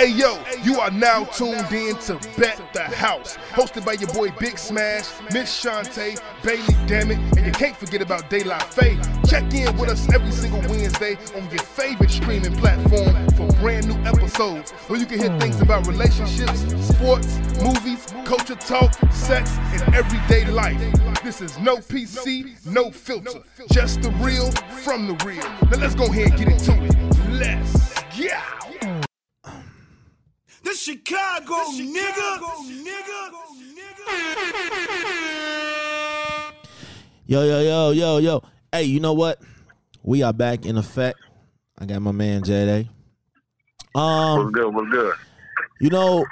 Hey yo, you are now tuned in to Bet the House, hosted by your boy Big Smash, Miss Shantae, Bailey Dammit, and you can't forget about Daylight Faye. Check in with us every single Wednesday on your favorite streaming platform for brand new episodes where you can hear things hmm. about relationships, sports, movies, culture talk, sex, and everyday life. This is no PC, no filter, just the real from the real. Now let's go ahead and get into it. Let's go. The Chicago, nigga. Yo, yo, yo, yo, yo. Hey, you know what? We are back in effect. I got my man JD. Um, What's good? What's good? you know,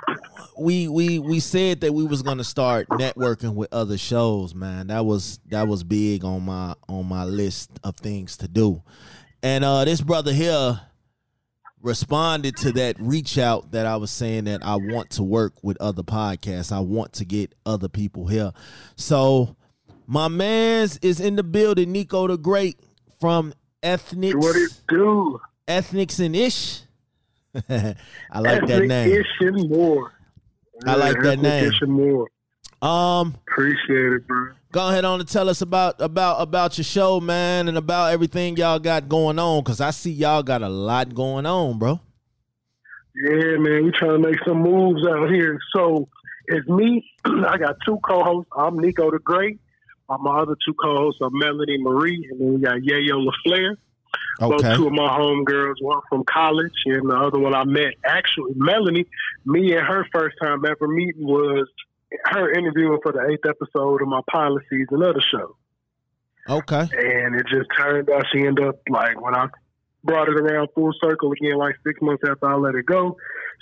we we we said that we was gonna start networking with other shows, man. That was that was big on my on my list of things to do. And uh this brother here responded to that reach out that I was saying that I want to work with other podcasts. I want to get other people here. So my man's is in the building, Nico the Great from Ethnics What it do? Ethnics and Ish. I like that name. Ish and more. I like that name. Ish and more. Um, Appreciate it, bro. Go ahead on and tell us about about about your show, man, and about everything y'all got going on. Cause I see y'all got a lot going on, bro. Yeah, man, we trying to make some moves out here. So it's me. I got two co-hosts. I'm Nico the Great. My other two co-hosts are Melanie Marie, and then we got Yayo LaFleur. Both Okay. two of my homegirls, one from college, and the other one I met. Actually, Melanie, me and her first time ever meeting was her interviewing for the eighth episode of my pilot season of the show. Okay. And it just turned out she ended up like when I brought it around full circle again, like six months after I let it go,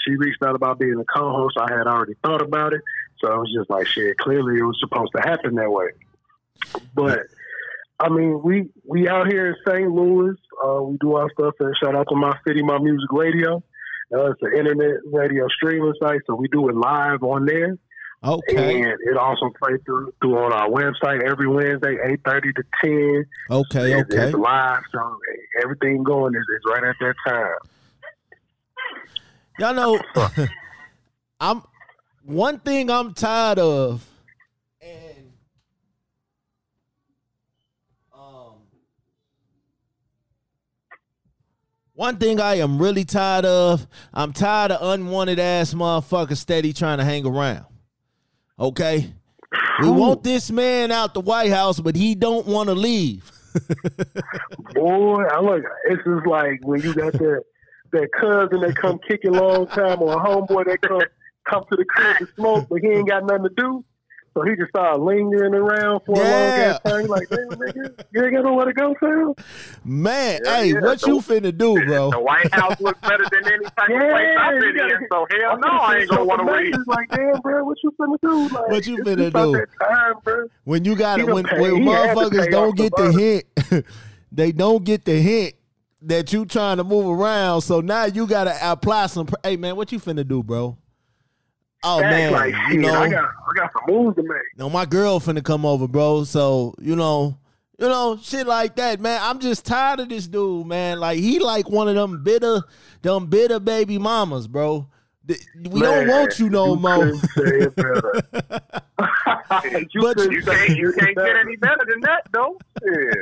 she reached out about being a co-host. I had already thought about it, so I was just like, shit. Clearly, it was supposed to happen that way. But I mean, we we out here in St. Louis. Uh, we do our stuff, and shout out to my city, my music radio. Uh, it's an internet radio streaming site, so we do it live on there. Okay. And it also plays through, through on our website every Wednesday, eight thirty to ten. Okay. It's, Okay. it's live, so everything going is, is right at that time. Y'all know, I'm one thing I'm tired of, and um, one thing I am really tired of. I'm tired of unwanted ass motherfuckers steady trying to hang around. Okay, we want this man out the White House, but he don't want to leave. Boy, I look. It's just like when you got that that cousin that come kicking long time, or a homeboy that come come to the crib to smoke, but he ain't got nothing to do. So he just started lingering around for a long Yeah. ass time. Like, damn, nigga, you ain't got nowhere to go, fam. Man, Yeah, hey, yeah, what so- you finna do, bro? The White House looks better than any type of place I've been gotta in, so hell no, I ain't gonna want to leave. It's Like, damn, bro, what you finna do? Like, What you finna do? Time, bro. when you got He it when, paid- when he had to motherfuckers don't get the the hint they don't get the hint that you trying to move around so now you gotta apply some pr- hey man what you finna do bro oh man like, you know I got, I got some moves to make. no my girl finna come over bro so you know you know shit like that man i'm just tired of this dude man like he like one of them bitter them bitter baby mamas bro we don't want you no more it better. you But You can't, you can't get any better than that, though. Yeah.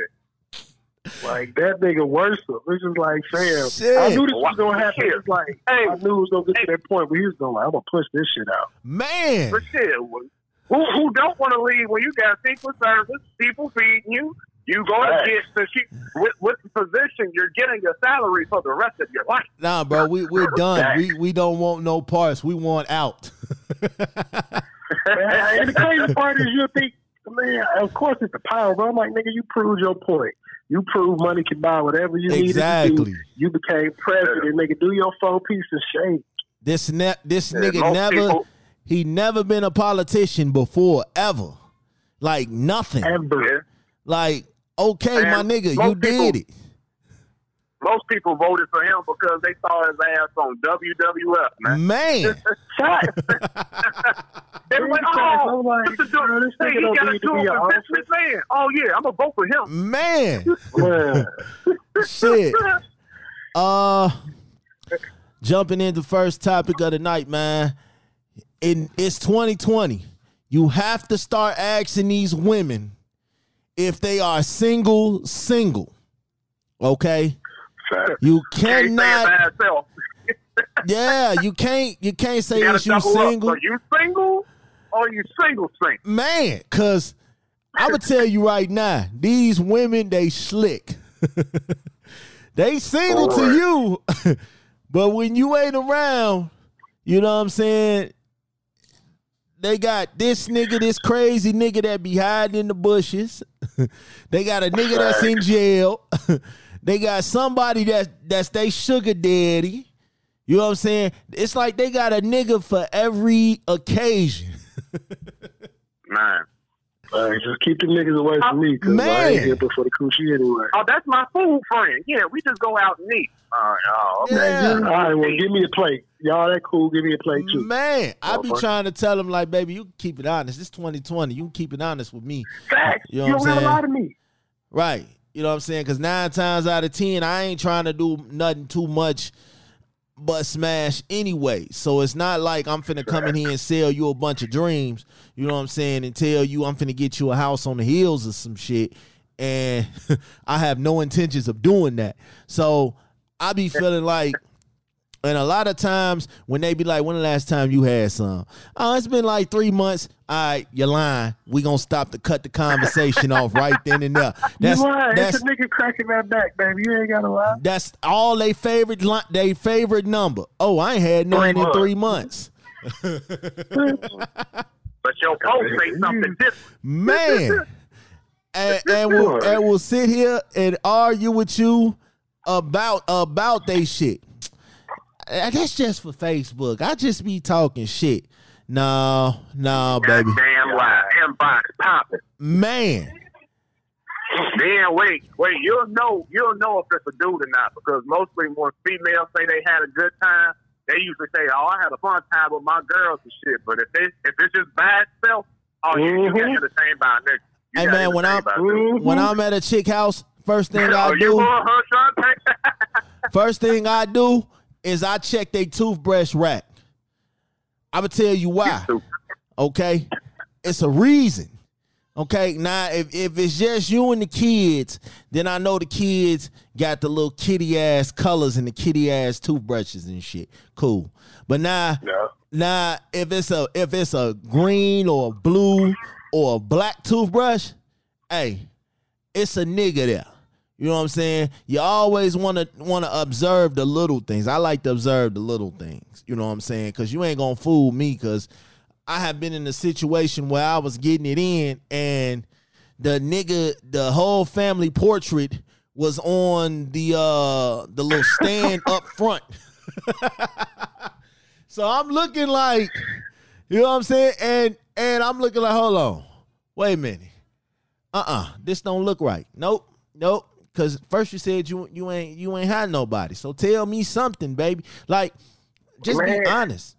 Like that nigga worse. It's just like, fam. Shit. I knew this was gonna happen. It's like Hey. I knew it was gonna get to that point where he was gonna like, I'm gonna push this shit out. man For shit. Who, who don't want to leave when you got Secret Service, people feeding you? You going to Right. get the she, with, with the position, you're getting your salary for the rest of your life. Nah, bro, we we're done. We we don't want no parts. We want out. And the crazy part is you think, man, of course it's the power, but I'm like, nigga, you proved your point. You prove money can buy whatever you needed to do. You became president, nigga. Do your full piece of shake. This ne- this Yeah, nigga never people- he never been a politician before ever. Like nothing. Ever. Like okay, my nigga, you people- did it. Most people voted for him because they saw his ass on WWF, man. Man, Shot. They were like, oh, like, this is bro, this hey, he got a need to dual be an Oh, yeah, I'm going to vote for him. man, Man. shit. Uh, jumping into first topic of the night, man. In it's 2020. You have to start asking these women if they are single, single. Okay? You Can't say it cannot. Yeah, you can't you can't say You gotta you double up. single. So you single or you single single? Man, cause I'm gonna tell you right now, these women they slick. they single to you, but when you ain't around, you know what I'm saying? They got this nigga, this crazy nigga that be hiding in the bushes. they got a nigga that's in jail. They got somebody that that's they sugar daddy. You know what I'm saying? It's like they got a nigga for every occasion. Man. Hey, just keep the niggas away from me, cause I Man. ain't here for the coochie anyway. Oh, that's my food friend. Yeah, we just go out and eat. Uh, oh, okay. Yeah. All right, well, give me a plate. Y'all that cool? Give me a plate too. Man, I be trying to tell them like, baby, you can keep it honest. It's 2020. You can keep it honest with me, Facts. You know You, what I'm don't have a lot of me. right? You know what I'm saying? Because nine times out of ten, I ain't trying to do nothing too much but smash anyway. So it's not like I'm finna come in here and sell you a bunch of dreams. You know what I'm saying? And tell you I'm finna get you a house on the hills or some shit. And I have no intentions of doing that. So I be feeling like And a lot of times when they be like, when the last time you had some? Oh, it's been like three months. All right, you're lying. We gonna stop to cut the conversation off right then and there. That's you lying. that's It's a nigga cracking that back, baby. You ain't got to lie. that's all they favorite li- they favorite number. Oh, I ain't had none in three months. But your post say something different. Man. and, and will and we'll sit here and argue with you about about they shit. Uh, That's just for Facebook. I just be talking shit. No, no, baby. Damn lie. Inbox popping. Man. Then wait, wait. You'll know. You'll know if it's a dude or not because mostly when females say they had a good time, they usually say, "Oh, I had a fun time with my girls and shit." But if they if it's just by itself, oh, you, you get Mhm. entertained by a nigga. You Hey, man, when I'm- by a. When I'm at a chick house, first thing oh, I you do, going, huh, Shantae? first thing I do is I check their toothbrush rack. I'ma tell you why. Okay? It's a reason. Okay, now if, if it's just you and the kids, then I know the kids got the little kitty ass colors and the kitty ass toothbrushes and shit. Cool. But now Yeah. now if it's a if it's a green or a blue or a black toothbrush, hey, it's a nigga there. You know what I'm saying? You always want to want to observe the little things. I like to observe the little things. You know what I'm saying? Cuz you ain't going to fool me cuz I have been in a situation where I was getting it in and the nigga the whole family portrait was on the uh the little stand up front. so I'm looking like you know what I'm saying? And and I'm looking like, hold on. Wait a minute. Uh-uh. This don't look right. Nope. Nope. Cause first you said you you ain't you ain't had nobody. So tell me something, baby. Like, just be honest.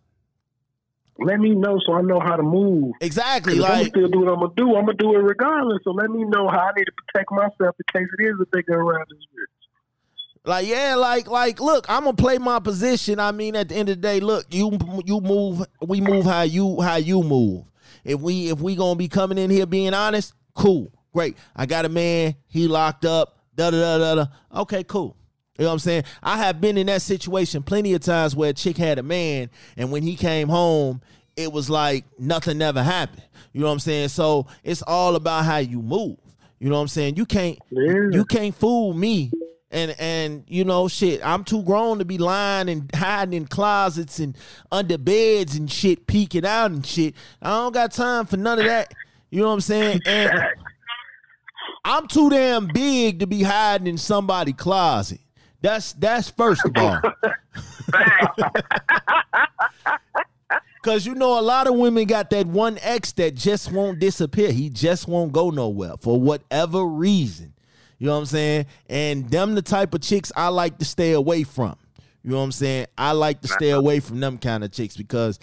Let me know so I know how to move. Exactly. 'Cause I'm Like still do what I'm gonna do. I'm gonna do it regardless. So let me know how I need to protect myself in case it is a bigger around this bitch. Like yeah, like like look, I'm gonna play my position. I mean, at the end of the day, look, you you move, we move how you how you move. If we if we gonna be coming in here being honest, cool, great. I got a man, he locked up, da da da da. Okay, cool. You know what I'm saying? I have been in that situation plenty of times where a chick had a man, and when he came home, it was like nothing ever happened. You know what I'm saying? So it's all about how you move. You know what I'm saying? You can't Yeah. you can't fool me. And and you know shit, I'm too grown to be lying and hiding in closets and under beds and shit, peeking out and shit. I don't got time for none of that. You know what I'm saying? And I'm too damn big to be hiding in somebody's closet. That's that's first of all. Cause you know a lot of women got that one ex that just won't disappear. He just won't go nowhere for whatever reason. You know what I'm saying? And them the type of chicks I like to stay away from. You know what I'm saying? I like to stay away from them kind of chicks because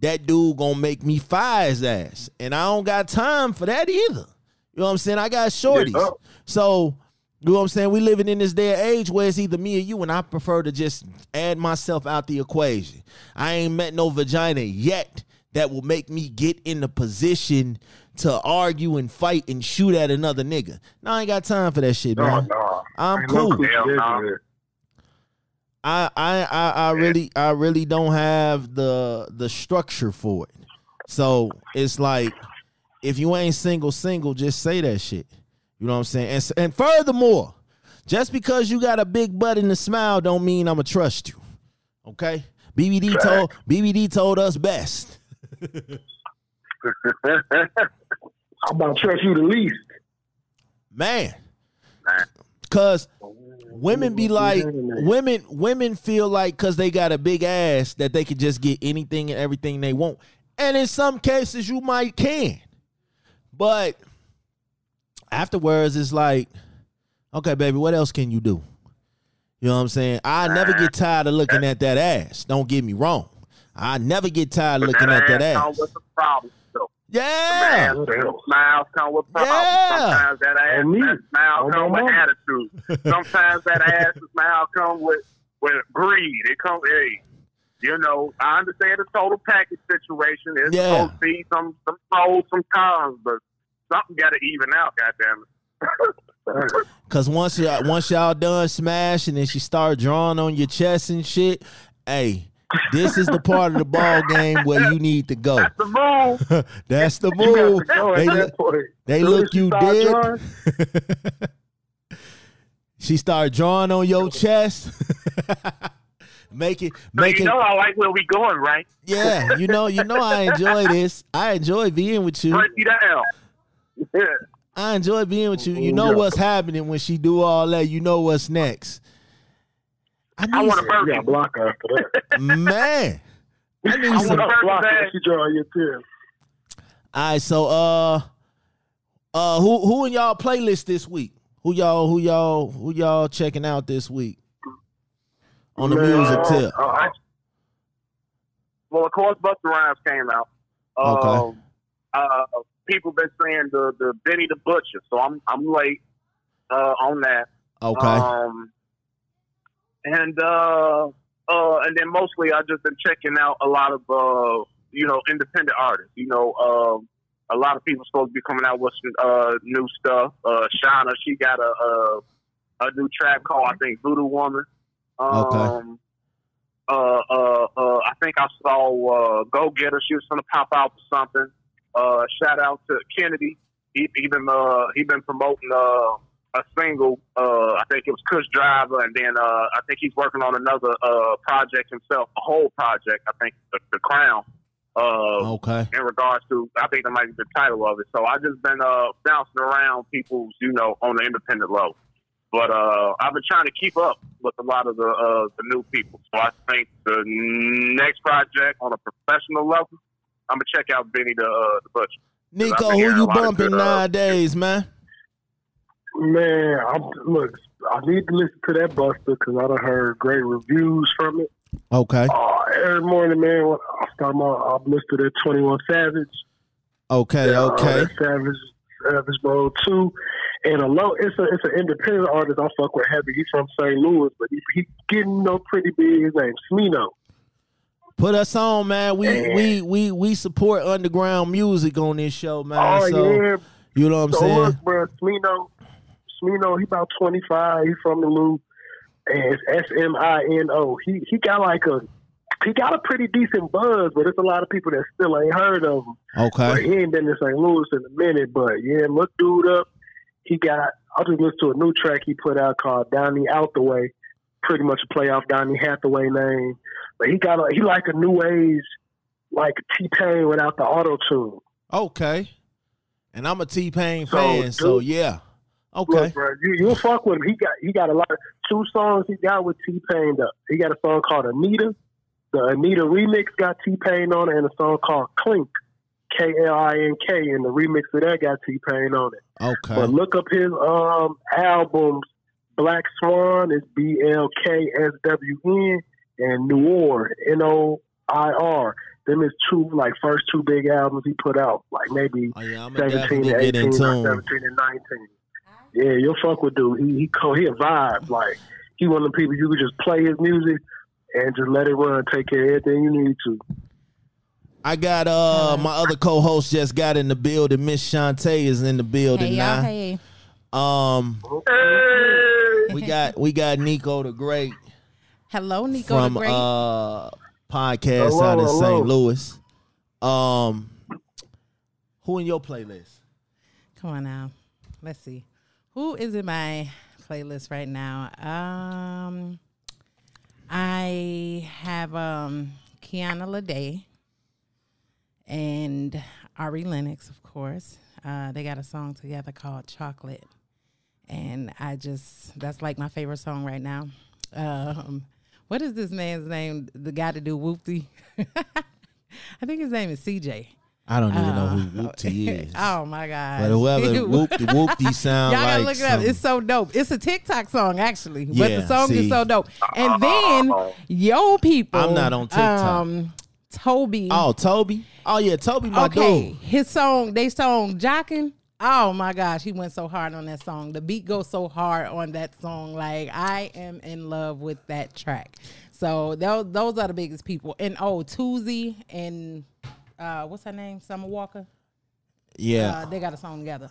that dude gonna make me fire his ass. And I don't got time for that either. You know what I'm saying? I got shorties. Yeah. So You know what I'm saying? We living in this day and age where it's either me or you, and I prefer to just add myself out the equation. I ain't met no vagina yet that will make me get in the position to argue and fight and shoot at another nigga. No, I ain't got time for that shit, No, man. no. I'm Ain't no cool. no. I, I I I really I really don't have the the structure for it. So it's like if you ain't single single, just say that shit. You know what I'm saying? And and furthermore, just because you got a big butt and a smile don't mean I'ma trust you. Okay? BBD told BBD told us best. How about trust you the least? Man. Man. Cause women be like women women feel like cause they got a big ass that they can just get anything and everything they want. And in some cases you might can. But afterwards it's like, okay, baby, what else can you do? You know what I'm saying? I never get tired of looking at that ass. Don't get me wrong. I never get tired of looking at that come ass. with some problems, though. Yeah. Man, smiles come with problems. Yeah. Sometimes that ass, On that smile come my with attitude. Sometimes that ass and smile come with with greed. It come, hey, you know, I understand the total package situation. It's Yeah. supposed to be some some pros, some cons, but something got to even out. Goddamn it. Cause once y'all once y'all done smashing and she start drawing on your chest and shit, hey, this is the part of the ball game where you need to go. That's the move. That's the move. to go at They, look- they look you dead. She start drawing on your chest. make it So make you it know I like where we going, right? yeah, you know, you know I enjoy this. I enjoy being with you. Break you down. Yeah. I enjoy being with you. You know Yeah. what's happening when she do all that. You know what's next. I I need want to some- you burn block her after that. man. I need I some wanna- block her. She draw your tears. All right, so uh, uh, who who in y'all playlist this week? Who y'all who y'all who y'all checking out this week on the Man, music uh, tip? uh, Well, of course, Busta Rhymes came out. Okay. Um, uh, people been saying the the Benny the Butcher, so I'm I'm late uh, on that. Okay, Um, and uh, uh, and then mostly I just been checking out a lot of uh, you know independent artists. You know, um, a lot of people supposed to be coming out with some uh, new stuff. Uh, Shauna, she got a, a a new track called I think Voodoo Woman. Um, Okay. Uh, uh, uh, I think I saw uh, Go Getter. She was gonna pop out for something. Uh, shout out to Kennedy. He been uh, he been promoting uh, a single. Uh, I think it was Kush Driver, and then uh, I think he's working on another uh, project himself, a whole project. I think the, the Crown. Okay, in regards to, I think that might be the title of it. So I just been uh, bouncing around people's, you know, on the independent level. But uh, I've been trying to keep up with a lot of the uh, the new people. So I think the next project on a professional level, I'm gonna check out Benny the uh, the Butcher. Nico, who you bumping good, uh, nowadays, man? Man, I'm, look, I need to listen to that Busta because I done heard great reviews from it. Okay, Uh, every morning, man, when I start my, I'm listening to that 21 Savage. okay, uh, okay. that Savage, Savage Mode 2. And a low, it's a it's an independent artist I fuck with heavy. He's from St. Louis, but he, he getting no pretty big. His name's Smino. Put us on, man. We Man. we we we support underground music on this show, man. Oh, so yeah. you know what I'm So saying? look, bro, Smino, Smino, he about 25. He from the loop. And it's S-M-I-N-O. He, he got like a, he got a pretty decent buzz, but there's a lot of people that still ain't heard of him. But Okay, he ain't been in St. Louis in a minute, but yeah, look dude up. He got I just listened to a new track he put out called Donnie Out the Way. Pretty much a play off Donny Hathaway name. But he got a he like a new age like T Pain without the auto tune. okay. And I'm a T Pain So, fan, so yeah. Okay, Look, bro, you you'll fuck with him. He got he got a lot of two songs he got with T Pain up. He got a song called Anita. The Anita remix got T Pain on it and a song called Klink. K L I N K and the remix of that got T Pain on it. okay. But look up his um albums. Black Swan is B L K S W N and Noir N O I R. Them is two like first two big albums he put out, like maybe Oh yeah, I'm gonna seventeen and eighteen or seventeen and nineteen. Yeah, you'll fuck with dude. He he he a vibe. Like he one of the people you could just play his music and just let it run, take care of everything you need to. I got uh my other co-host just got in the building. Miss Shantae is in the building Hey now. y'all, hey. Um, Hey! we got we got Nico the Great Hello, Nico from the Great. uh podcast Hello, out in hello. St. Louis. Um, who in your playlist? Come on now. Let's see. Who is in my playlist right now? Um I have um Kiana Lede and Ari Lennox, of course. Uh, they got a song together called Chocolate. And I just that's like my favorite song right now. Um what is this man's name? The guy to do Whoopty? I think his name is CJ. I don't even know who Whoopty is. Oh my god! But whoever Whoopty Whoopty sound Y'all gotta like look it up. It's so dope. It's a TikTok song actually, but the song see. is so dope. And then yo people, I'm not on TikTok. Um, Toby. Oh, Toby. Oh yeah, Toby, my okay, dude. his song, they song "Jockin." Oh my gosh, he went so hard on that song. The beat goes so hard on that song. Like I am in love with that track. So those those are the biggest people. And oh, Toozy and uh, what's her name? Summer Walker. Yeah, Uh, they got a song together.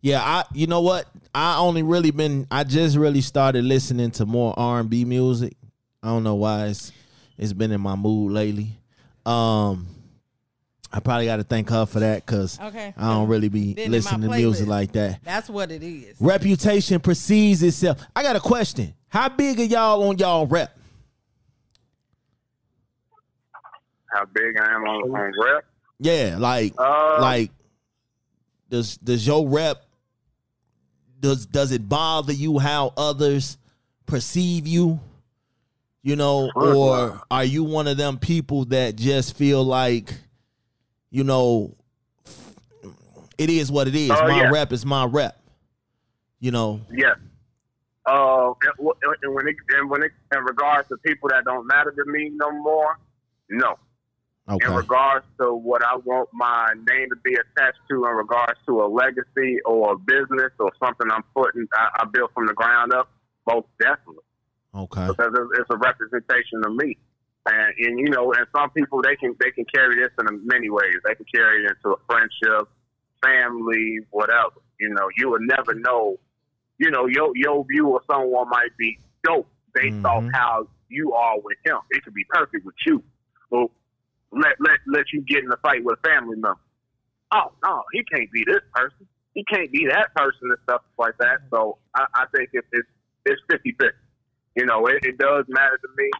yeah. I, you know what? I only really been. I just really started listening to more R and B music. I don't know why it's it's been in my mood lately. Um, I probably got to thank her for that because Okay. I don't really be Then listening to music like that. That's what it is. Reputation precedes itself. I got a question. How big are y'all on y'all rep? How big I am on, on rep? Yeah, like Uh, like does does your rep does does it bother you how others perceive you? You know, or are you one of them people that just feel like, you know, it is what it is. Oh, my yeah. rep is my rep. You know, Yeah. Uh, and, and when it and when it in regards to people that don't matter to me no more, no. okay. In regards to what I want my name to be attached to, in regards to a legacy or a business or something I'm putting, I, I built from the ground up, most definitely, Okay. because it's, it's a representation of me. And, and you know, and some people they can they can carry this in many ways. They can carry it into a friendship, family, whatever. You know, you will never know. You know, your your view of someone might be dope based off Mhm. how you are with him. It could be perfect with you. Well, let let let you get in a fight with a family member. Oh no, he can't be this person. He can't be that person and stuff like that. So I, I think it's it's it's fifty fifty. You know, it, it does matter to me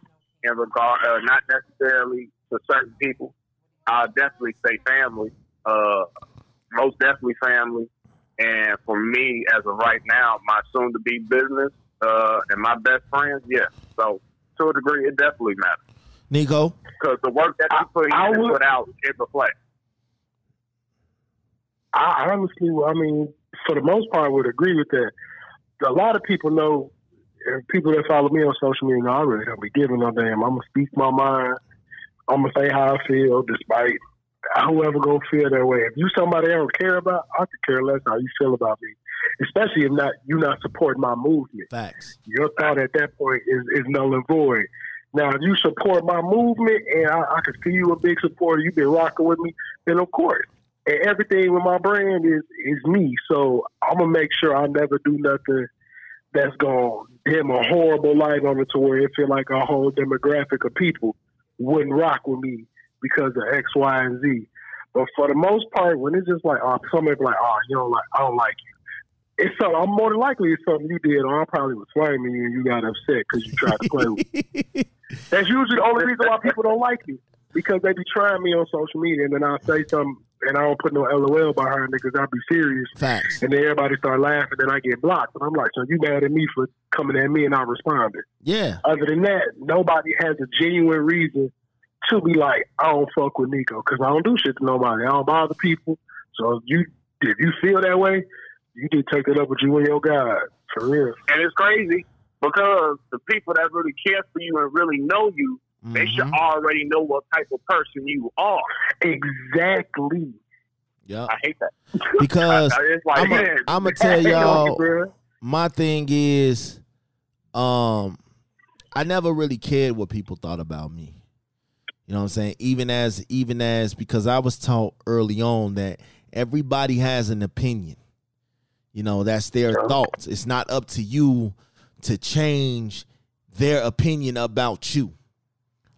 in regard, uh, not necessarily to certain people. I'll definitely say family, uh, most definitely family. And for me, as of right now, my soon to be business uh, and my best friends, yeah. So to a degree, it definitely matters Nico? because the work that you put in I and would- put out, it reflects. I honestly, I mean, for the most part, would agree with that. A lot of people know, and people that follow me on social media I really don't be giving no damn. I'm gonna speak my mind. I'm gonna say how I feel, despite whoever gonna feel that way. If you somebody I don't care about, I could care less how you feel about me. Especially if not you not supporting my movement. Facts. Your thought at that point is, is null and void. Now, if you support my movement and I, I can see you a big supporter, you've been rocking with me, then of course. And everything with my brand is is me. So I'm gonna make sure I never do nothing that's gonna dim a horrible light on it to where it feel like a whole demographic of people wouldn't rock with me because of X, Y, and Z. But for the most part, when it's just like, uh, oh, somebody be like, oh, you don't like, I don't like you. It's something. I'm more than likely it's something you did, or I probably was flaming you and you got upset because you tried to play with. me. That's usually the only reason why people don't like me because they be trying me on social media, and then I'll say something and I don't put no LOL behind it because I be serious, Facts. and then everybody start laughing, then I get blocked, and I'm like, so you mad at me for coming at me and I responded. Yeah. Other than that, nobody has a genuine reason to be like, I don't fuck with Nico because I don't do shit to nobody. I don't bother people. So if you if you feel that way, you need to take it up with you and your God for real. And it's crazy because the people that really care for you and really know you, they should Mhm. already know what type of person you are. Exactly. Yeah. I hate that. Because it's like, I'm gonna tell y'all my thing is um I never really cared what people thought about me. You know what I'm saying? Even as even as because I was taught early on that everybody has an opinion. You know, that's their thoughts. It's not up to you to change their opinion about you.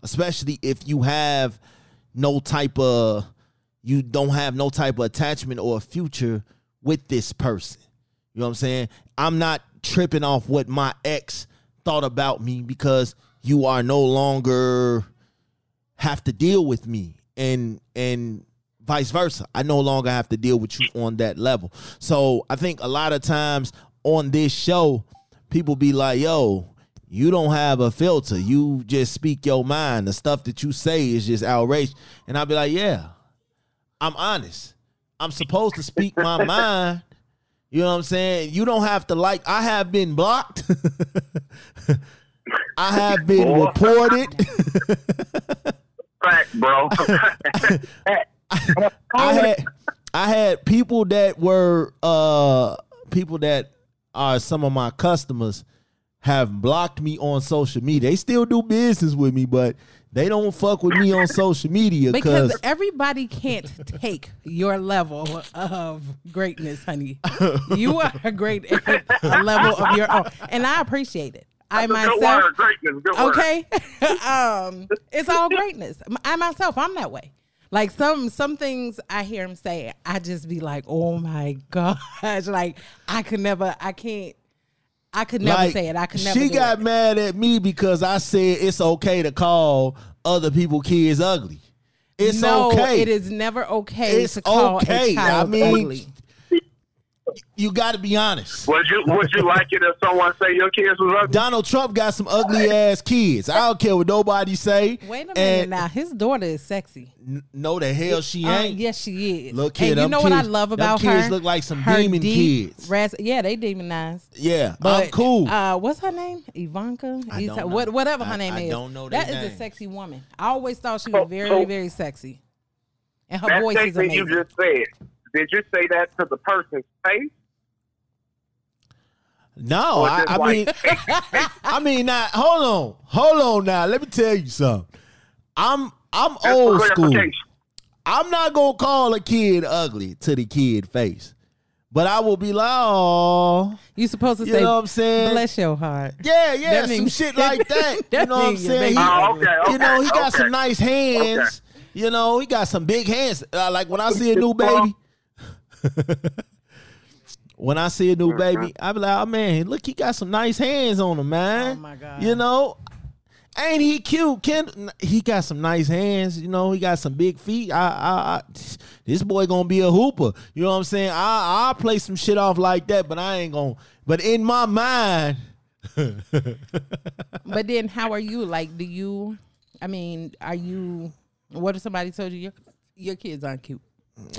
Especially if you have no type of you don't have no type of attachment or future with this person. You know what I'm saying? I'm not tripping off what my ex thought about me because you are no longer have to deal with me and and vice versa. I no longer have to deal with you on that level. So I think a lot of times on this show, people be like, yo, you don't have a filter. You just speak your mind. The stuff that you say is just outrageous. And I'll be like, yeah, I'm honest. I'm supposed to speak my mind. You know what I'm saying? You don't have to like. I have been blocked. I have been Boy. reported. Fact, bro. I had I had people that were uh people that are some of my customers have blocked me on social media. They still do business with me, but they don't fuck with me on social media Because because everybody can't take your level of greatness, honey. You are a great a level of your own, and I appreciate it. I That's a good myself, word, greatness. Good okay, um, it's all greatness. I myself, I'm that way. Like some some things I hear him say, I just be like, oh my gosh, like I could never, I can't, I could never like, say it. I could never. She got it. mad at me because I said it's okay to call other people kids ugly. It's no, okay. it is never okay It's to call okay. a child I mean, ugly. You got to be honest. Would you Would you like it if someone say your kids was ugly? Donald Trump got some ugly ass kids. I don't care what nobody say. Wait a minute And now. His daughter is sexy. n- No, the hell she Uh, ain't. yes, she is. Look, and kid, you them know what I kids- love them about kids her? Kids look like some Her demon deep kids. ras- yeah, they demonized. Yeah, But I'm cool. Uh, what's her name? Ivanka. I don't know. what- whatever her I- name I is. don't know their That is a sexy woman. I always thought she was very, very sexy, and her That voice is statement you amazing. just said. Did you say that to the person's face? no, I, just I like- mean, I mean, now hold on, hold on. Now, let me tell you something. I'm I'm Just for old school. I'm not gonna call a kid ugly to the kid face, but I will be like, oh, you supposed to you say, know what I'm saying? "Bless your heart." Yeah, yeah, That some means- shit like that. that you know what I'm saying? He- Oh, okay, okay, you know, he got okay. some nice hands. You know, he got some big hands. Uh, like when I see a new baby, when I see a new baby, I be like, oh man, look, he got some nice hands on him, man. Oh, my God. You know, ain't he cute? Ken, he got some nice hands. You know, he got some big feet. I, I, I this boy gonna be a hooper. You know what I'm saying? I, I'll play some shit off like that, but I ain't gonna. But in my mind. But then, how are you? Like, do you? I mean, are you? What if somebody told you your your kids aren't cute?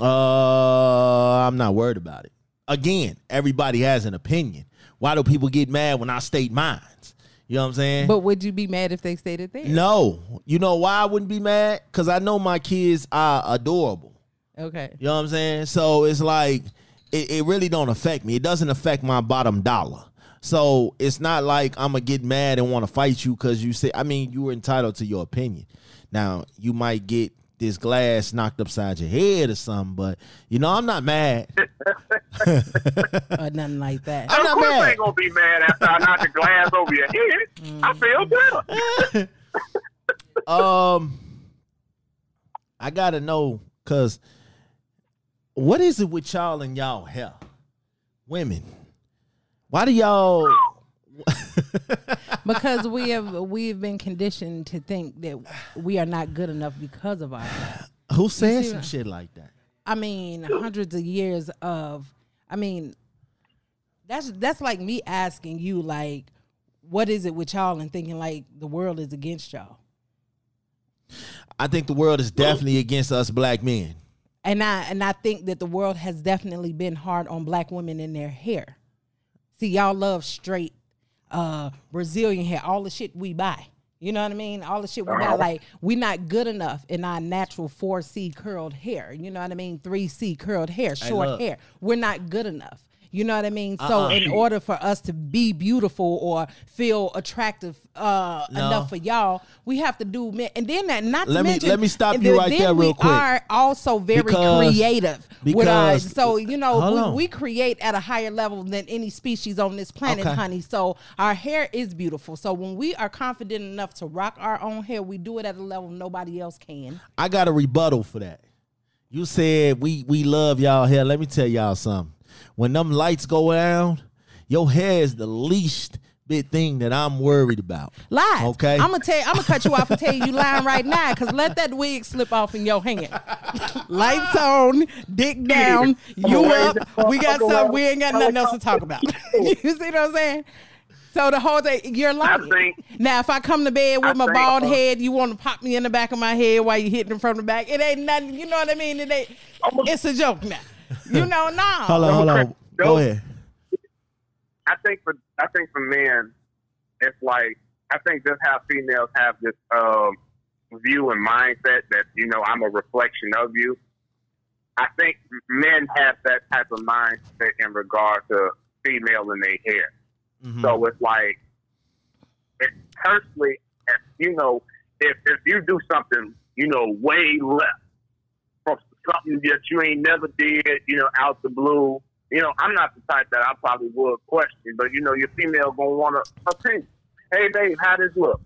Uh, I'm not worried about it. Again, everybody has an opinion. Why do people get mad when I state mine? You know what I'm saying? But would you be mad if they stated theirs? no. You know why I wouldn't be mad? Because I know my kids are adorable. Okay. You know what I'm saying? So it's like it, it really don't affect me. It doesn't affect my bottom dollar. So it's not like I'm gonna get mad and want to fight you because you say. I mean, you were entitled to your opinion. Now you might get this glass knocked upside your head or something, but you know I'm not mad. or nothing like that. I'm of not course I ain't gonna be mad after I knock the glass over your head. I feel better. um, I gotta know because what is it with y'all and y'all hair, women? Why do y'all? because we have we've been conditioned to think that we are not good enough because of our hair. Who see some shit like that? I mean, hundreds of years of I mean that's that's like me asking you like what is it with y'all and thinking like the world is against y'all. I think the world is definitely against us black men. And I and I think that the world has definitely been hard on black women in their hair. See, y'all love straight uh Brazilian hair, all the shit we buy. You know what I mean? All the shit we got like we not good enough in our natural four C curled hair. You know what I mean? Three C curled hair, short hair. We're not good enough. You know what I mean? So Uh-uh. in order for us to be beautiful or feel attractive uh, No. enough for y'all, we have to do men. And then that not Let to me- mention, let me stop you right there we real quick. We are also very Because- creative with our. because- So you know we, we create at a higher level than any species on this planet, Okay. honey. So our hair is beautiful. So when we are confident enough to rock our own hair, we do it at a level nobody else can. I got a rebuttal for that. You said we we love y'all hair. Let me tell y'all something. When them lights go down, your hair is the least bit thing that I'm worried about. Lie. Okay. I'm gonna tell. I'm gonna cut you off and tell you you lying right now. Cause let that wig slip off in your hand. Lights on, dick down, you up. We got something. We ain't got nothing else to talk about. you see what I'm saying? So the whole thing, you're lying. think- now, if I come to bed with I my think, bald uh, head, you want to pop me in the back of my head while you hitting it from the back. It ain't nothing. You know what I mean? It ain't. It's a joke now. You know, no. Hold on, hold on. Go Nope. ahead. I think for I think for men, it's like I think just how females have this um, view and mindset that you know I'm a reflection of you. I think men have that type of mindset in regard to female in their hair. Mhm. So it's like, it, personally, if, you know, if if you do something, you know, way left from something that you ain't never did, you know, out the blue. You know, I'm not the type that I probably would question, but you know, your female gonna want to opinion. Hey, babe, how this look?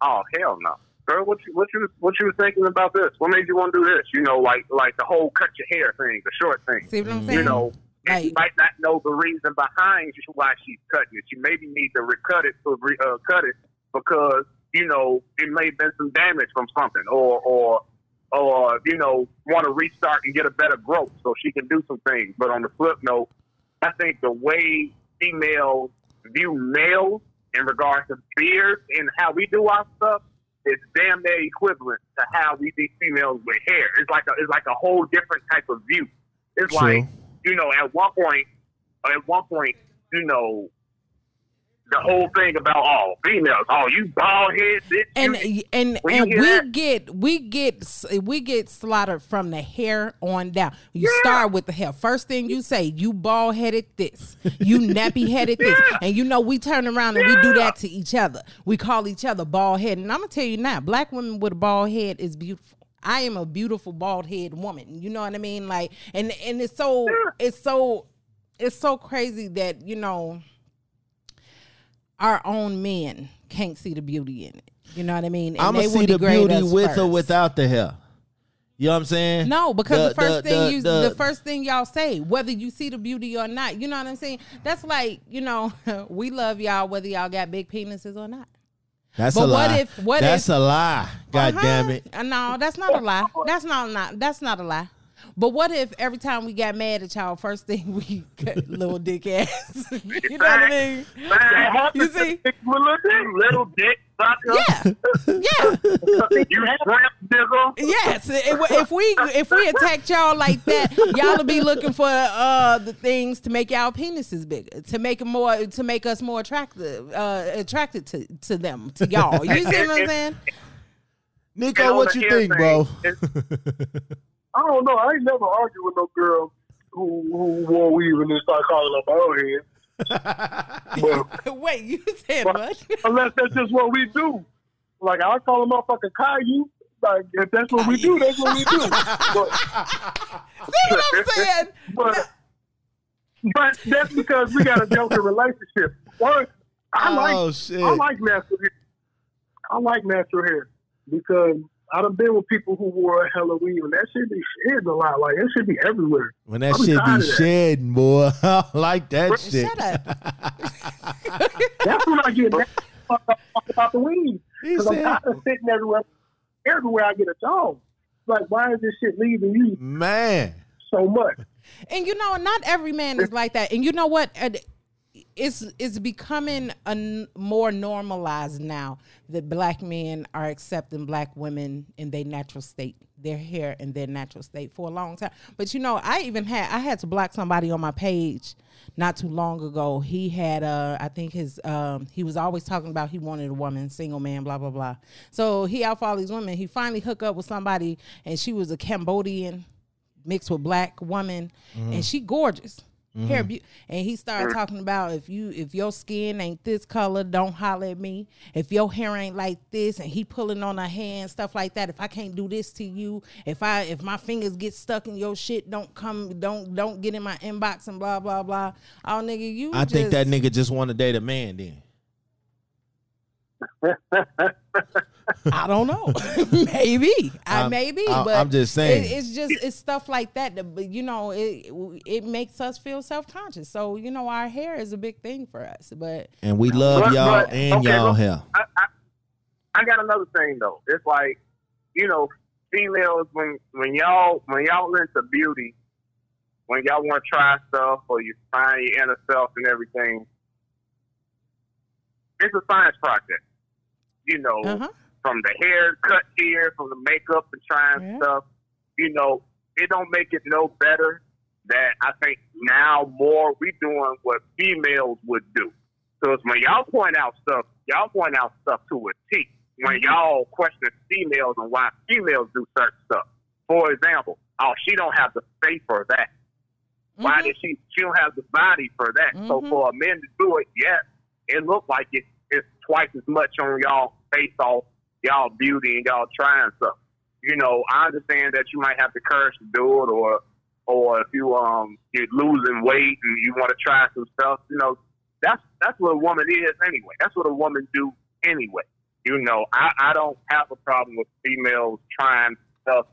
Oh, hell no, girl. What you what you what you was thinking about this? What made you want to do this? You know, like like the whole cut your hair thing, the short thing See what I'm saying? you know, and Like- she might not know the reason behind why she's cutting it. She maybe need to recut it to re, uh, cut it because you know it may have been some damage from something, or or or uh, you know want to restart and get a better growth so she can do some things. But on the flip note, I think the way females view males in regards to beards and how we do our stuff is damn near equivalent to how we see females with hair. It's like a, it's like a whole different type of view. It's True. like you know, at one point, at one point, you know, the whole thing about all females, oh, you bald head, bitch. and you, and and we that- get we get we get slaughtered from the hair on down. You Yeah. start with the hair. First thing you say, you bald headed this, you nappy headed this, Yeah. and you know we turn around and we do that to each other. We call each other bald head, and I'm gonna tell you now, black women with a bald head is beautiful. I am a beautiful bald head woman. You know what I mean? Like, and and it's so it's so it's so crazy that you know our own men can't see the beauty in it. You know what I mean? And I'm they gonna see the beauty with or without the hair. You know what I'm saying? No, because the, first thing the- you, the- the, first thing y'all say, whether you see the beauty or not, you know what I'm saying? That's like, you know, we love y'all whether y'all got big penises or not. That's but a what lie. if- what That's if- a lie. God Uh-huh. damn it. No, that's not a lie. That's not not that's not a lie. But what if every time we got mad at y'all, first thing we got little dick ass? you know what I mean? that You see? little dick, little dick, sucker. Yeah, yeah. you shrimp digger. Yes, if, if we if we attacked y'all like that, y'all will be looking for uh the things to make y'all penises bigger, to make 'em more, to make us more attractive, uh attracted to to them, to y'all. You see what I'm saying? Nico, what you think, thing, bro? It's- I don't know. I ain't never argued with no girl who who wore weave and then start calling her bald head. But Wait, you said what? unless that's just what we do. Like I call a motherfucker Caillou. Like if that's what we do, that's what we do. But See what I'm saying? but but that's because we got a healthy relationship. One, I like oh shit. I like natural hair. I like natural hair because I done been with people who wore a hella weave and that should be shedding a lot. Like that should be everywhere. when that I'm shit be of shedding, boy. I like that shit. Shut up. That's when I get mad about the weave. He Because I'm tired of sitting everywhere everywhere I get a job. Like why is this shit leaving you man. so much? And you know, not every man is like that. And you know what? It's it's becoming a more normalized now that black men are accepting black women in their natural state their hair in their natural state for a long time. But you know, I even had I had to block somebody on my page not too long ago. He had uh I think his um he was always talking about he wanted a woman, single man, blah blah blah. So he out for all these women. He finally hooked up with somebody and she was a Cambodian mixed with black woman and she gorgeous. Mm-hmm. Hair beau- and he started talking about if you if your skin ain't this color, don't holler at me. If your hair ain't like this, and he pulling on her hand, stuff like that. If I can't do this to you, if I if my fingers get stuck in your shit, don't come, don't don't get in my inbox and blah blah blah. Oh nigga, you. I think that nigga just want to date a man. Then I don't know. maybe. I I'm- maybe. I'm- but I'm just saying. it- it's just it's stuff like that. That but, you know it it makes us feel self conscious. So you know our hair is a big thing for us. But and we love But- y'all but- and okay, y'all look, hair. I, I, I got another thing though. It's like, you know, females when when y'all when y'all into beauty, when y'all want to try stuff or you find your inner self and everything, it's a science project. You know, uh huh. from the haircut here, from the makeup and trying Yeah. stuff, you know, it don't make it no better that I think now more we doing what females would do. Because when y'all point out stuff, y'all point out stuff to a T. When y'all question females and why females do certain stuff. For example, oh, she don't have the face for that. Why Mhm. did she? She don't have the body for that. So Mhm. for a man to do it, yes, it looked like it, it's twice as much on y'all face off y'all beauty and y'all trying stuff. You know, I understand that you might have the courage to do it, or or if you um you're losing weight and you want to try some stuff. You know, that's that's what a woman is anyway. That's what a woman do anyway. You know, I, I don't have a problem with females trying stuff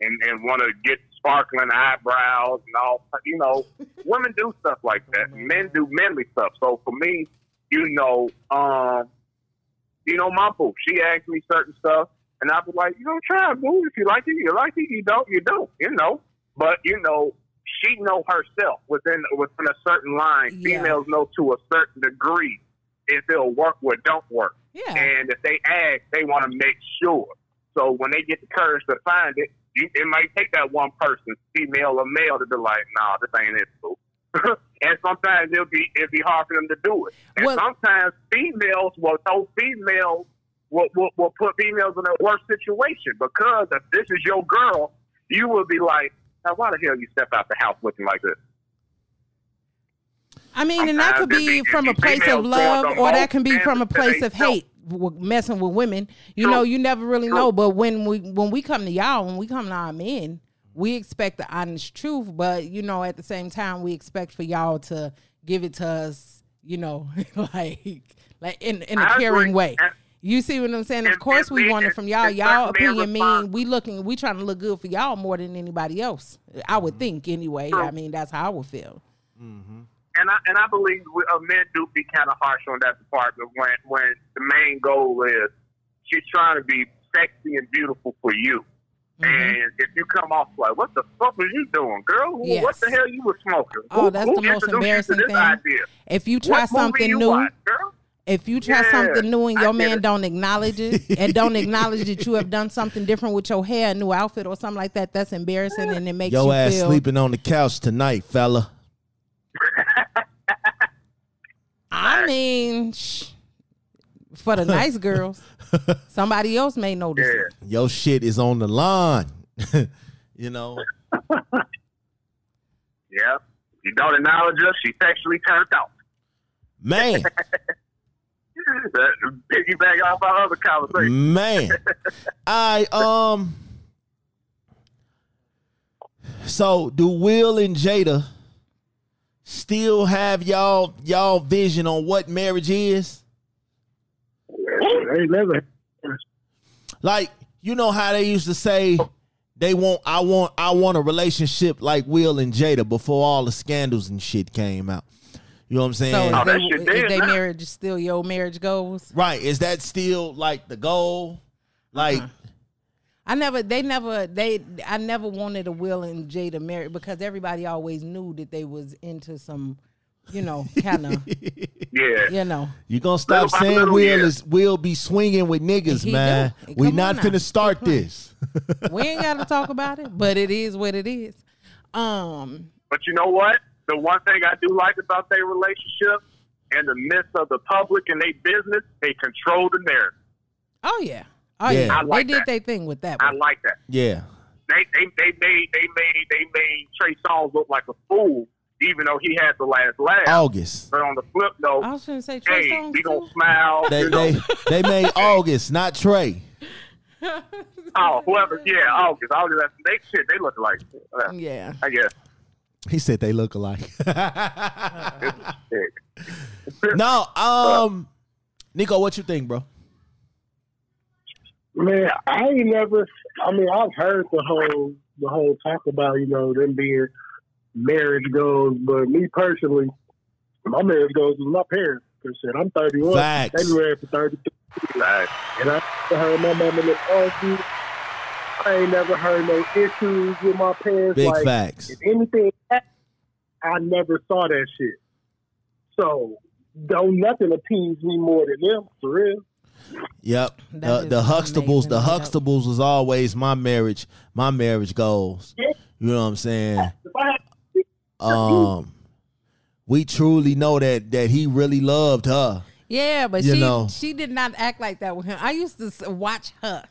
and, and want to get sparkling eyebrows and all. You know, women do stuff like that. Men do manly stuff. So for me, you know, um, you know, my boo, she asked me certain stuff, and I was like, you know, try it, boo. If you like it, you like it. You don't, you don't. You know, but you know, she know herself within within a certain line. Yeah. Females know to a certain degree if it'll work or don't work. Yeah. And if they ask, they want to make sure. So when they get the courage to find it, you, it might take that one person, female or male, to be like, "Nah, this ain't it." Boo. and sometimes it'll be it'll be hard for them to do it. And Well- sometimes females will throw females will, will will put females in a worse situation because if this is your girl, you will be like, now why the hell you step out the house looking like this? I mean, and that could be be- from a place of love, or that can be from a place of hate, messing with women. You True. know, you never really True. know. But when we when we come to y'all, when we come to our men, we expect the honest truth. But you know, at the same time, we expect for y'all to give it to us. You know, like like in in a I caring agree. way. You see what I'm saying? Of course, we want it from y'all. Y'all certain opinion mean respond- we looking, we trying to look good for y'all more than anybody else. I would think anyway. True. I mean, that's how I would feel. and I and I believe we, uh, men do be kind of harsh on that department when when the main goal is she's trying to be sexy and beautiful for you. Mm-hmm. And if you come off like, "What the fuck was you doing, girl? Who- Yes. What the hell you was smoking?" Oh, Who- that's who the most introduced you to embarrassing this thing. Idea? If you try What movie something you new, watch, girl? if you try Yeah, something new and your man it. don't acknowledge it and don't acknowledge that you have done something different with your hair, a new outfit or something like that, that's embarrassing and it makes your you ass feel. sleeping on the couch tonight, fella. I mean, shh, for the nice girls, somebody else may notice Yeah. it. Your shit is on the line. you know. Yeah. You don't acknowledge us, she sexually turned out. Man, Piggyback off our other conversation. man. I um So do Will and Jada still have y'all y'all vision on what marriage is? They never. Like, you know how they used to say they want I want I want a relationship like Will and Jada before all the scandals and shit came out. You know what I'm saying? So Oh, that is, they, dead is they now. marriage still your marriage goals? right. Is that still like the goal? Like Uh-huh. I never, they never, they, I never wanted a Will and Jada married because everybody always knew that they was into some you know, kind of, Yeah. you know. You gonna stop Little saying little, Will yeah. is Will be swinging with niggas, He man. We on not now. finna start this. We ain't got to talk about it, but it is what it is. Um, But you know what? The one thing I do like about their relationship, in the midst of the public and their business, they control the narrative. oh yeah, oh Yeah. yeah, I like they did that. their thing with that. I like that. Yeah. They they they made they made they made Trey Songz look like a fool, even though he had the last laugh. August. But on the flip note, I was gonna say Trey hey, we gonna smile. They you know. they they made August, not Trey. oh, whoever, yeah, August, August. That's, they shit. They look alike. Uh, Yeah, I guess. He said they look alike. No, um, Nico, what you think, bro? Man, I ain't never. I mean, I've heard the whole the whole talk about you know them being marriage goals, but me personally, my marriage goals is my parents. Cause shit, I'm 31. Facts. They been married for 32, Like, and I never heard my mom and them argue. I ain't never heard no issues with my parents. Big like, facts. If anything, I never saw that shit. So don't nothing appease me more than them for real. Yep. That The, the Huxtables, the. Huxtables was always my marriage, my marriage goals. You know what I'm saying? If I had Um, we truly know that that he really loved her. yeah, but You she know. she did not act like that with him. I used to watch her.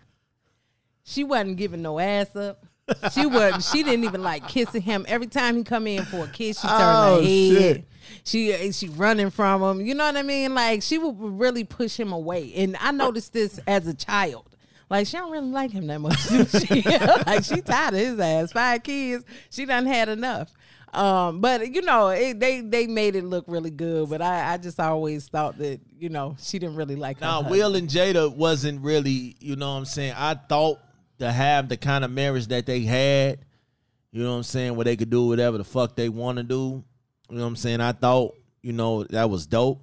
She wasn't giving no ass up. She wasn't. She didn't even like kissing him. Every time he come in for a kiss, she turned Oh, her head. shit. She she running from him. You know what I mean? Like she would really push him away. And I noticed this as a child. Like she don't really like him that much. she? like she tired of his ass. Five kids. She done had enough. Um, but you know, it, they they made it look really good. But I, I just always thought that you know she didn't really like. her Now, husband. Will and Jada wasn't really, you know what I'm saying? I thought to have the kind of marriage that they had, you know what I'm saying, where they could do whatever the fuck they want to do. You know what I'm saying? I thought, you know, that was dope.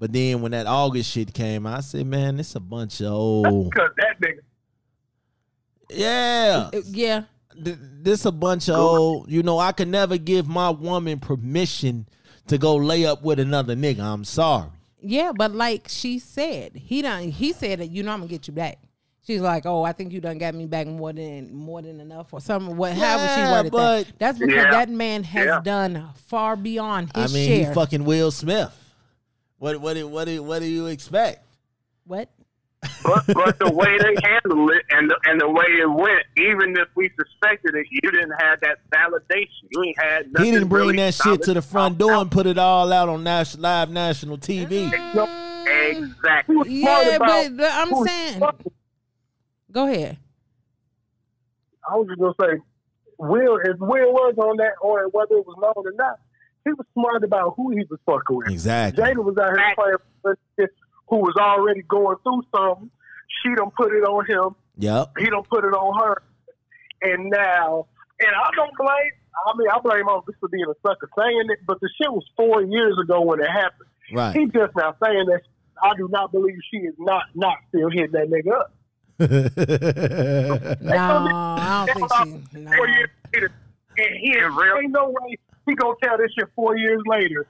But then when that August shit came, I said, man, it's a bunch of old. Because that nigga. Yeah. Yeah. Th- This a bunch of old, you know, I could never give my woman permission to go lay up with another nigga. I'm sorry. Yeah, but like she said, he done he said that you know I'm gonna get you back. She's like, oh, I think you done got me back more than more than enough or something. What however she Yeah, worded but- that. That's because Yeah. that man has Yeah. done far beyond I his mean, share. he fucking Will Smith. What what do- what do, what do you expect? what? But but the way they handled it and the, and the way it went, even if we suspected it, you didn't have that validation. You ain't had nothing. He didn't bring really that shit to the solid front out- door and put it all out on national live national TV. Exactly. Yeah, about but I'm saying, go ahead. I was just gonna say, Will, if Will was on that, or whether it was known or not, he was smart about who he was fucking with. Exactly. Jada was out here playing for this who was already going through something. She done put it on him. Yep. He done put it on her. And now, and I don't blame. I mean, I blame all this for being a sucker saying it, but the shit was four years ago when it happened. Right. He just now saying that. I do not believe she is not not still hitting that nigga up. No, I don't think she. No. Four years later, and he ain't, real- ain't no way he gonna tell this shit four years later,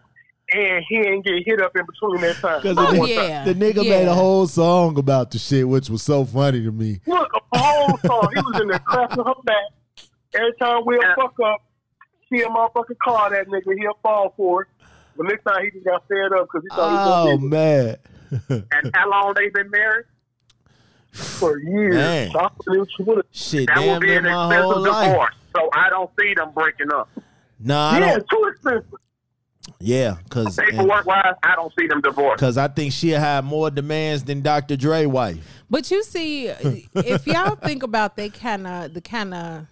and he ain't get hit up in between that time. Because Oh, the, nigga- yeah. the nigga Yeah. made a whole song about the shit, which was so funny to me. Look, a whole song. He was in there cracking her back. Every time we'll Yeah. fuck up, see a motherfucking car that nigga, he'll fall for it. But next time he just got fed up because he thought Oh he was gonna oh, man. And how long they been married? for years. Man. So I believe she would've- Shit, That damn will be an my whole expensive life. So I don't see them breaking up. Nah, Yeah, too expensive. Yeah, because Paperwork wise, I don't see them divorced. because I think she had more demands than Dr. Dre wife. But you see, if y'all think about they kind of the kind of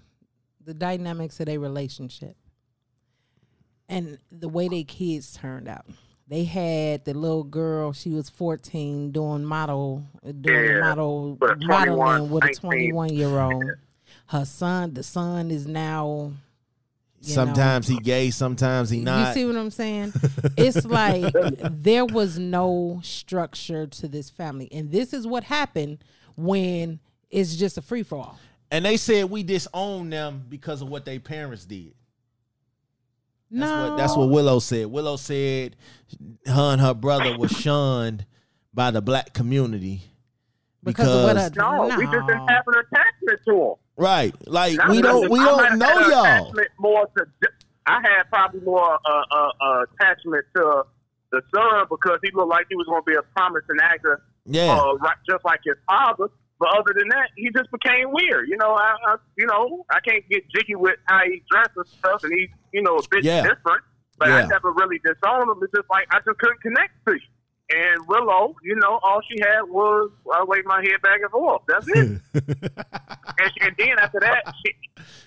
the dynamics of their relationship and the way they kids turned out. They had the little girl. She was fourteen, doing model, doing Yeah, model with a 21, modeling with a twenty-one year old. Her son, the son, is now. You know, sometimes he gay, sometimes he not. you see what I'm saying? It's like there was no structure to this family. And this is what happened when it's just a free for all. and they said we disown them because of what their parents did. That's no, what that's what Willow said. Willow said her and her brother was shunned by the black community because, of what a, No, we just didn't have an attachment to him. Right. Like we don't we don't know y'all. More to, I had probably more uh, uh, uh, attachment to the son because he looked like he was going to be a promising actor, Yeah. uh, right, just like his father. But other than that, he just became weird. You know, I, I you know I can't get jiggy with how he dressed and stuff, and he's you know a bit Yeah. different. But Yeah. I never really disowned him. It's just like I just couldn't connect to you. And Willow, you know, all she had was I wave my head back and forth. That's it. and, and then after that, she,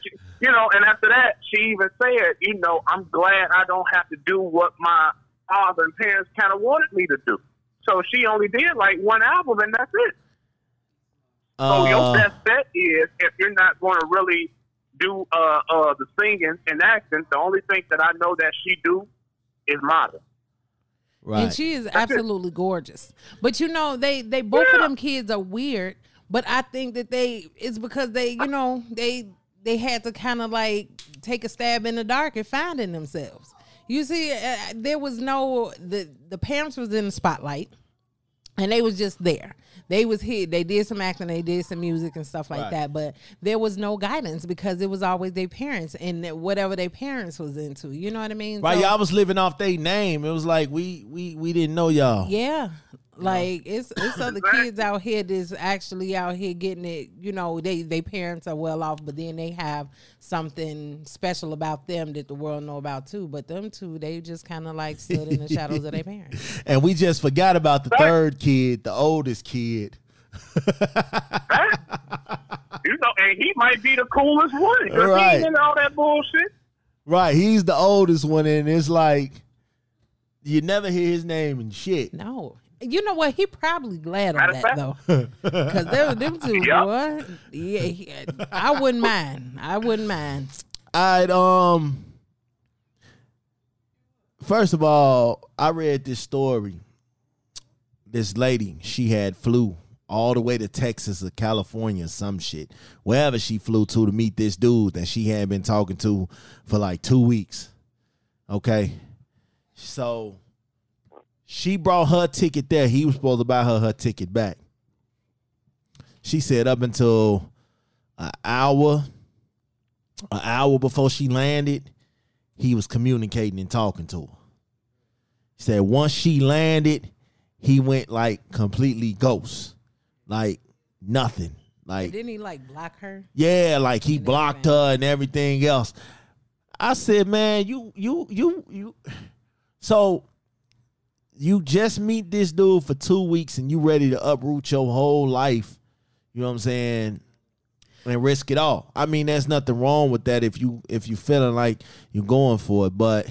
she, you know, and after that, she even said, you know, I'm glad I don't have to do what my father and parents kind of wanted me to do. So she only did like one album, and that's it. So your Uh, best bet is if you're not going to really do uh, uh, the singing and acting, the only thing that I know that she do is model. Right. And she is absolutely gorgeous. But you know, they they both of them kids are weird. But I think that they it's because they you know they they had to kind of like take a stab in the dark and finding themselves. You see, uh, there was no the the parents was in the spotlight, and they was just there. They was hit. They did some acting. They did some music and stuff like Right. that. But there was no guidance because it was always their parents and whatever their parents was into. You know what I mean? right, So- y'all was living off their name. It was like we we we didn't know y'all. yeah. Like it's it's other kids out here that's actually out here getting it, you know, they they parents are well off, but then they have something special about them that the world know about too. But them two, they just kinda like stood in the shadows of their parents. And we just forgot about the third kid, the oldest kid. You know, and he might be the coolest one. Right. He all that bullshit. Right, he's the oldest one, and it's like you never hear his name and shit. No. You know what? He probably glad on Matter of that though, because them, them two, Yep. boy. Yeah, he- I wouldn't mind. I wouldn't mind. I'd um first of all, I read this story. This lady, she had flew all the way to Texas or California, some shit. Wherever she flew to to meet this dude that she had been talking to for like two weeks. Okay. So she brought her ticket there. He was supposed to buy her her ticket back. She said up until an hour, an hour before she landed, he was communicating and talking to her. He said once she landed, he went like completely ghost, like nothing. Like Didn't he like block her? yeah, like he blocked her and everything else. I said, man, you you you you so you just meet this dude for two weeks and you ready to uproot your whole life, you know what I'm saying, and risk it all. I mean, there's nothing wrong with that if you if you feeling like you're going for it, but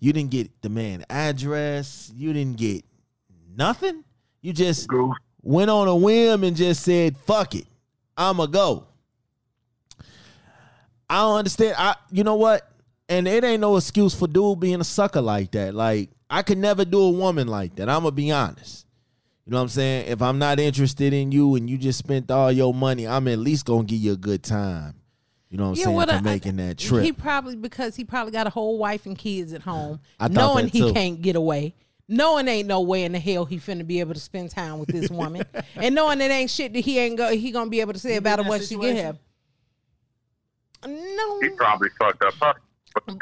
you didn't get the man address, you didn't get nothing. You just went on a whim and just said, "Fuck it, I'ma go." I don't understand. I, you know what? And it ain't no excuse for dude being a sucker like that. Like I could never do a woman like that. I'm gonna be honest. You know what I'm saying? If I'm not interested in you and you just spent all your money, I'm at least gonna give you a good time. You know what I'm saying what for I- making that trip. He probably because he probably got a whole wife and kids at home, I knowing he can't get away, knowing ain't no way in the hell he finna be able to spend time with this woman, and knowing it ain't shit that he ain't go he gonna be able to say about in it that once she get him. No, He probably fucked up her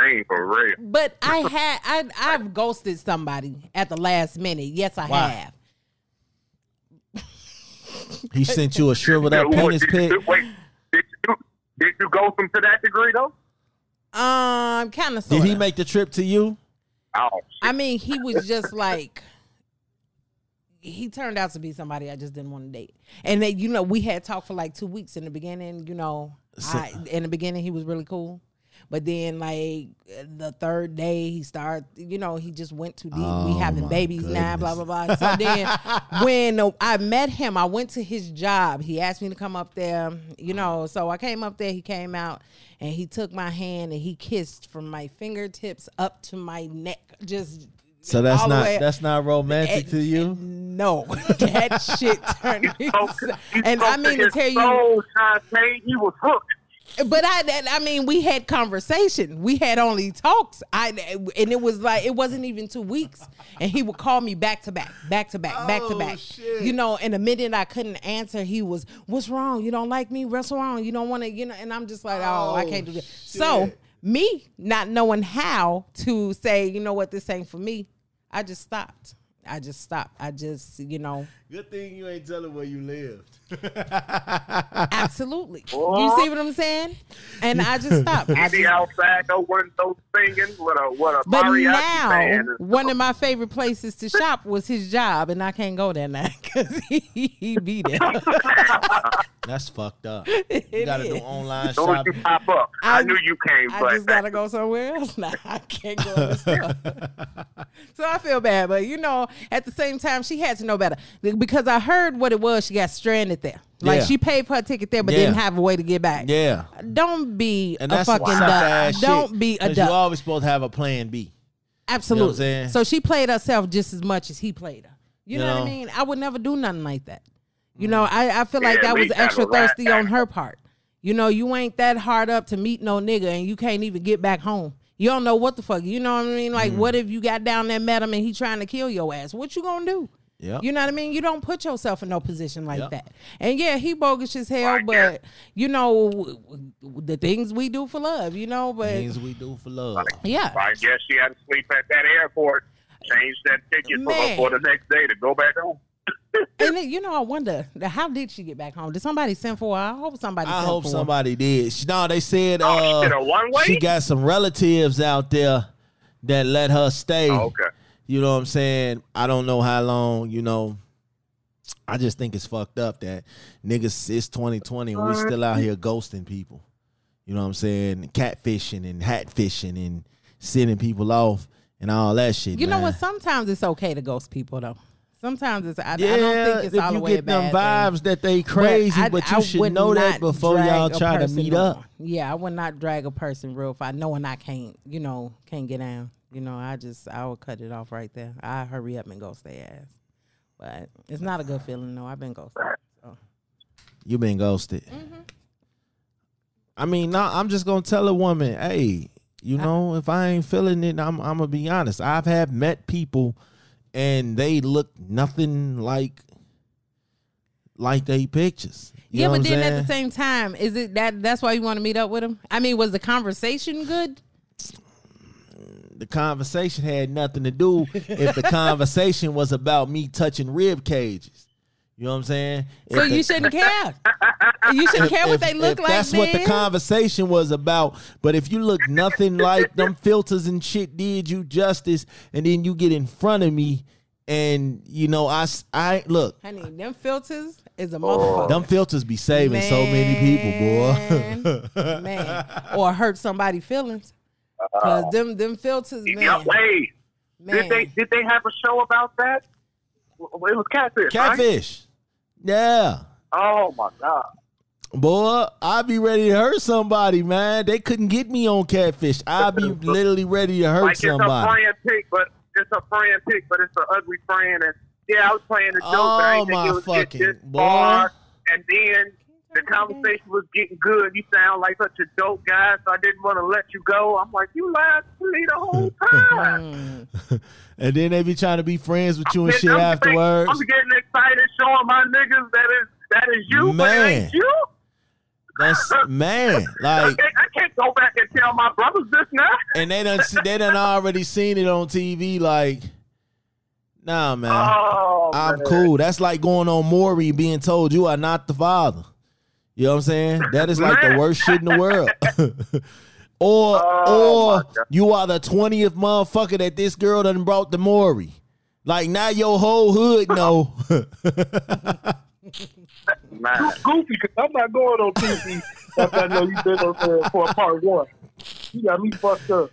name for real. but I had I I've ghosted somebody at the last minute. Yes, I Why? have. he sent you a shriveled up Yeah, penis did you, pic. wait, did you, did you go from to that degree though? Um, kind of. Did he make the trip to you? Oh, I mean, he was just like he turned out to be somebody I just didn't want to date. And then you know, we had talked for like two weeks in the beginning. You know, So- I, in the beginning he was really cool, but then like the third day he started. You know, he just went too deep. Oh, we having my babies now, blah blah blah. So then when I met him, I went to his job. He asked me to come up there. You know, so I came up there. He came out and he took my hand and he kissed from my fingertips up to my neck. Just So that's not way- that's not romantic and- to you. No, that shit turned me. so, and I mean to tell you, soul, Shantae, he was hooked. But I, I mean, we had conversation. We had only talks. I and it was like it wasn't even two weeks, and he would call me back to back, back to back, back to Oh, back. shit. You know, and the minute I couldn't answer, he was, "What's wrong? You don't like me? What's wrong? You don't want to?" You know, and I'm just like, "Oh, I Oh, can't do this." So oh, me not knowing how to say, you know what, this ain't for me, I just stopped. I just stopped. I just, you know, Good thing you ain't telling where you lived. absolutely. You see what I'm saying? And I just stopped. I He be outside, no windows singing What a what a But mariachi now, band. and one of my favorite places to shop was his job, and I can't go there now because he, he be there. That's fucked up. You gotta do online As soon as shopping. you pop up, I, I- knew you came. I just gotta go somewhere else now. I can't go in the store. so I feel bad, but you know, at the same time, she had to know better because I heard what it was. She got stranded there. Like Yeah. she paid for her ticket there, but Yeah. didn't have a way to get back. Yeah. Don't be And a that's fucking suck duck. Don't be a 'cause duck. You always supposed to have a plan B. Absolutely. saying? So she played herself just as much as he played her. You, You know, what I mean? I would never do nothing like that. You know, I, I feel like Yeah, that was extra thirsty on her part. You know, you ain't that hard up to meet no nigga and you can't even get back home. You don't know what the fuck. You know what I mean? Mm. Like, what if you got down there, met him, and he trying to kill your ass? What you gonna do? Yep. You know what I mean? You don't put yourself in no position like Yep. that. And yeah, he bogus as hell, Right, yeah. but you know w- w- the things we do for love. You know, but Things we do for love. yeah, I guess she had to sleep at that airport. Change that ticket for, for the next day to go back home. And then, you know, I wonder how did she get back home? Did somebody send for her? I hope somebody. I sent hope for her. somebody did. She- No, they said Oh, she uh, did she got some relatives out there that let her stay. Oh, okay. You know what I'm saying? I don't know how long, you know. I just think it's fucked up that niggas it's 2020 and we still out here ghosting people. You know what I'm saying? Catfishing and hat fishing and sending people off and all that shit. You know what? Sometimes it's okay to ghost people, though. Sometimes it's. I, Yeah, I don't think it's if all the way get them bad thing. vibes that they crazy, I- but, you I should know that before y'all try to meet no up. Yeah, I would not drag a person real fast, knowing I can't, you know, can't get down. You know, I just I would cut it off right there. I hurry up and ghost their ass. But it's not a good feeling, though. I've been ghosted. So. You been ghosted. Mm-hmm. I mean, no, I'm just gonna tell a woman, hey, you know, if I ain't feeling it, I'm I'm gonna be honest. I've had met people, and they look nothing like like they pictures. You yeah, but then at the same time, is it that that's why you want to meet up with him? I mean, was the conversation good? the conversation had nothing to do if the conversation was about me touching rib cages. You know what I'm saying? So If the- you shouldn't care. You shouldn't care what if- they look if like. That's what the conversation was about. But if you look nothing like them filters and shit did you justice, and then you get in front of me, and you know I I look Honey, them filters is a oh. motherfucker. them filters be saving so many people, boy. Man, man, or hurt somebody feelings. Cause them them filters, man, Yeah, wait. man. Did they did they have a show about that? It was catfish. right? Yeah. Oh my god. Boy, I be ready to hurt somebody, man. They couldn't get me on catfish. I be literally ready to hurt like it's a somebody. friend pick, but it's a friend pick, but it's an ugly friend. And yeah, I was playing the joke, but I Oh, think my it was get fucking boy. far. And then the conversation was getting good. You sound like such a dope guy, so I didn't want to let you go. I'm like, you lied to me the whole time. Mm. And then they be trying to be friends with you and shit I'm afterwards. I'm getting excited showing my niggas that is that is you, Man. you. That's man, like, I can't go back and tell my brothers this now. and they done they done already seen it on TV. Like, nah, man, Oh, I'm man. cool. That's like going on Maury being told you are not the father. You know what I'm saying? That is like the worst shit in the world. or Oh, or you are the twentieth motherfucker that this girl done brought to Maury. Like now your whole hood know. Man. Goofy, because I'm not going on TV after I know you've been on there for a part one. You got me fucked up.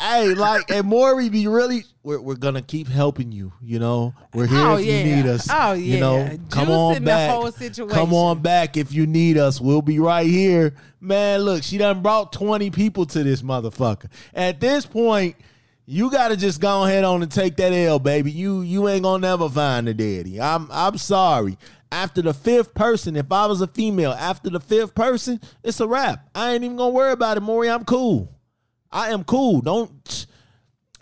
Hey, like and Maury be really we're, we're gonna keep helping you, you know. We're here Oh, if yeah. you need us. Oh, yeah, You know, come on back. Come on back if you need us. We'll be right here. Man, look, she done brought 20 people to this motherfucker. At this point, You gotta just go ahead on and take that L, baby. You you ain't gonna never find the daddy. I'm I'm sorry. After the fifth person, if I was a female, after the fifth person, it's a wrap. I ain't even gonna worry about it, Maury. I'm cool. I am cool. Don't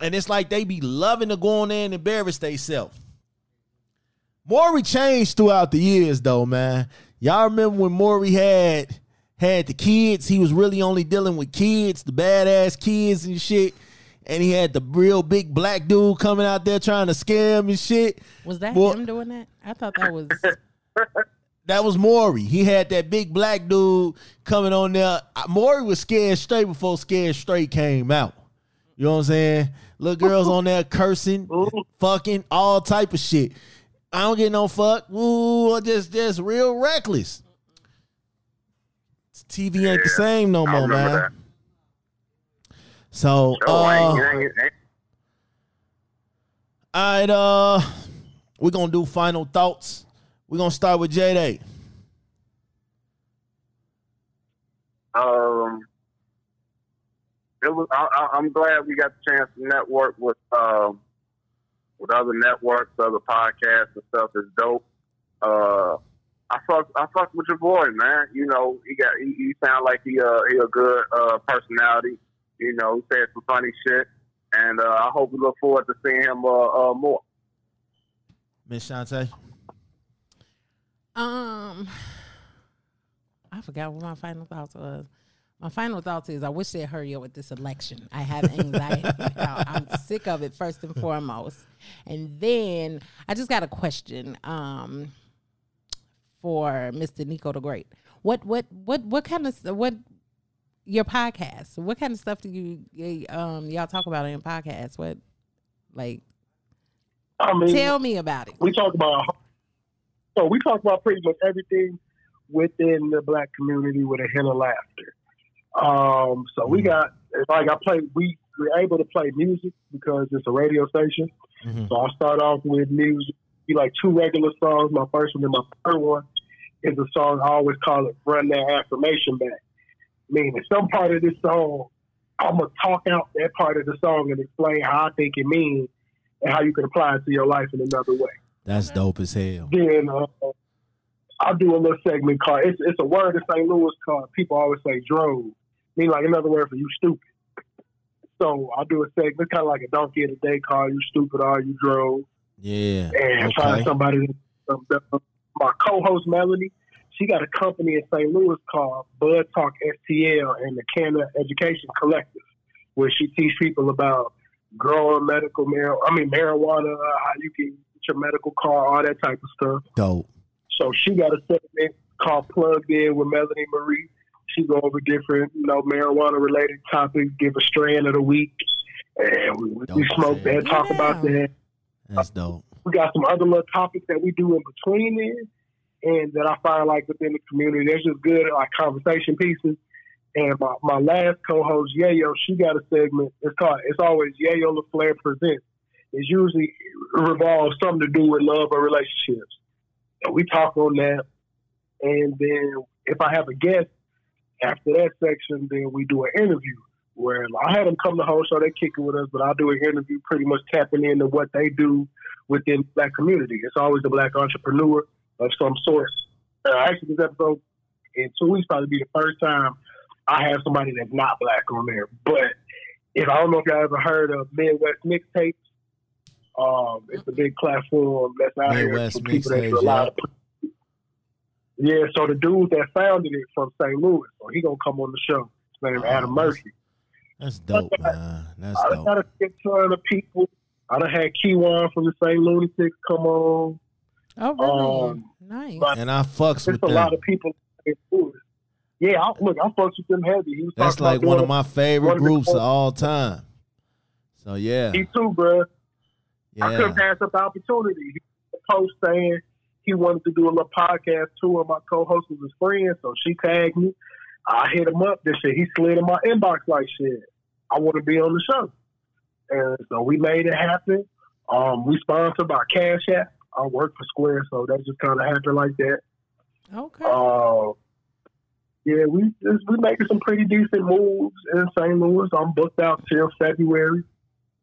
and it's like they be loving to go on there and embarrass themselves. Maury changed throughout the years, though, man. Y'all remember when Maury had had the kids? He was really only dealing with kids, the badass kids and shit. And he had the real big black dude coming out there trying to scare him and shit. Was that Well- him doing that? I thought that was. That was Maury. He had that big black dude coming on there. Maury was scared straight before Scared Straight came out. You know what I'm saying? Little girls on there cursing, fucking, all type of shit. I don't get no fuck. Ooh, just just real reckless. TV ain't the same no more, man. that. So, uh, ain't, ain't, ain't, all right, uh, we're gonna do final thoughts. We're gonna start with J Day. um, it was. I, I'm glad we got the chance to network with um, with other networks, other podcasts and stuff. Is dope. Uh, I fuck, I fuck with your boy, man. You know, he got, he, he sound like he, uh, he a good uh, personality. You know, he said some funny shit, and uh, I hope we look forward to seeing him uh, uh, more. Miss Shantae. Um, I forgot what my final thoughts was. My final thoughts is I wish they'd hurry up with this election. I have anxiety. I- I'm sick of it first and foremost, and then I just got a question. Um, for Mr. Nico the Great, what what what what kind of what your podcast? What kind of stuff do you um y'all talk about in your podcast? What like I mean, tell me about it? we talk about so we talk about pretty much everything within the black community with a hint of laughter. Um, so we got like I play we we're able to play music because it's a radio station. Mhm. So I'll start off with music, be like two regular songs. My first one and my third one is a song I always call it Run That Affirmation Back. Meaning some part of this song, I'm gonna talk out that part of the song and explain how I think it means and how you can apply it to your life in another way That's dope as hell. then uh, I'll do a little segment called it's, it's a word in St. Louis called people always say drove. Mean like another word for you stupid. So I'll do a segment kind of like a donkey of the day call you stupid or you drove Yeah. and find Okay. somebody um, the- my co-host Melanie she got a company in St. Louis called Bud Talk STL and the Canada Education Collective where she teach people about growing medical marijuana. I mean marijuana how you can your medical card all that type of stuff Dope. so she got a segment called Plugged In with Melanie Marie. She go over different, you know, marijuana related topics, give a strain of the week. And we, we, Dope we smoke hell. that, talk Yeah. about that. That's dope. We got some other little topics that we do in between there and that I find like within the community. There's just good like conversation pieces. And my, my last co-host, Yayo, she got a segment. It's called It's Always Yayo LaFleur Presents. It's usually revolves something to do with love or relationships. We talk on that. And then if I have a guest after that section, then we do an interview where I had them come to host, so they kick it with us, but I'll do an interview pretty much tapping into what they do within the black community. It's always a black entrepreneur of some sort. Uh, actually, this episode in two weeks probably be the first time I have somebody that's not black on there. But if I don't know if y'all ever heard of Midwest Mixtapes, um, it's a big platform that's out Midwest here for people that do a lot yeah. of yeah, so the dude that founded it from St. Louis, so he gonna come on the show. His name Oh, Adam that's- Murphy. That's dope, man. That's I done dope. had a good ton of people. I done had Kyjuan from the St. Lunatics come on. Oh, really? Um, nice. And I fucks There's with a lot of people. Yeah, I, look, I fucks with them heavy. He was That's like one of my favorite one of the groups of all time. So yeah, Me too, bro. I couldn't pass up the opportunity. He post saying he wanted to do a little podcast too, and my co-host was his friend, so she tagged me. I hit him up. This shit, he slid in my inbox like shit. I want to be on the show, and so we made it happen. Um, we sponsored by Cash App. I work for Square, so that just kind of happened like that. okay. Uh, yeah, we just, we making some pretty decent moves in St. Louis. I'm booked out till February.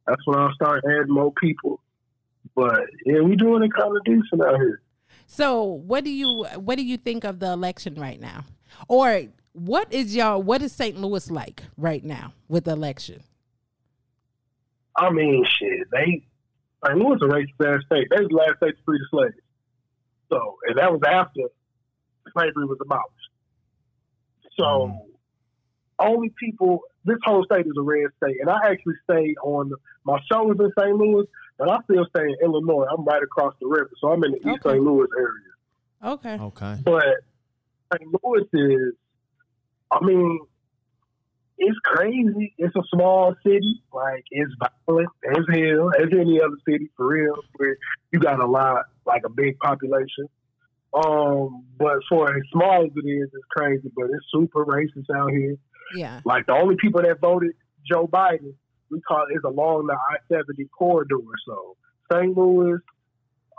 That's when I'll start adding more people. But yeah, we doing it kind of decent out here. So, what do you what do you think of the election right now, or what is y'all what is St. Louis like right now with the election? I mean, shit, they St. Louis a racist ass state. They was the last state to free the slaves. So, and that was after slavery was abolished. So, Mhm. only people. This whole state is a red state, and I actually stay on my show is in St. Louis, but I still stay in Illinois. I'm right across the river, so I'm in the East St. Louis area. Okay. Okay. But St. Louis is, I mean, it's crazy. It's a small city. Like it's violent as hell, as any other city for real. Where you got a lot, like a big population. Um, but for as small as it is, it's crazy. But it's super racist out here. Yeah. Like the only people that voted Joe Biden, we call it is along the I seventy corridor. So St. Louis,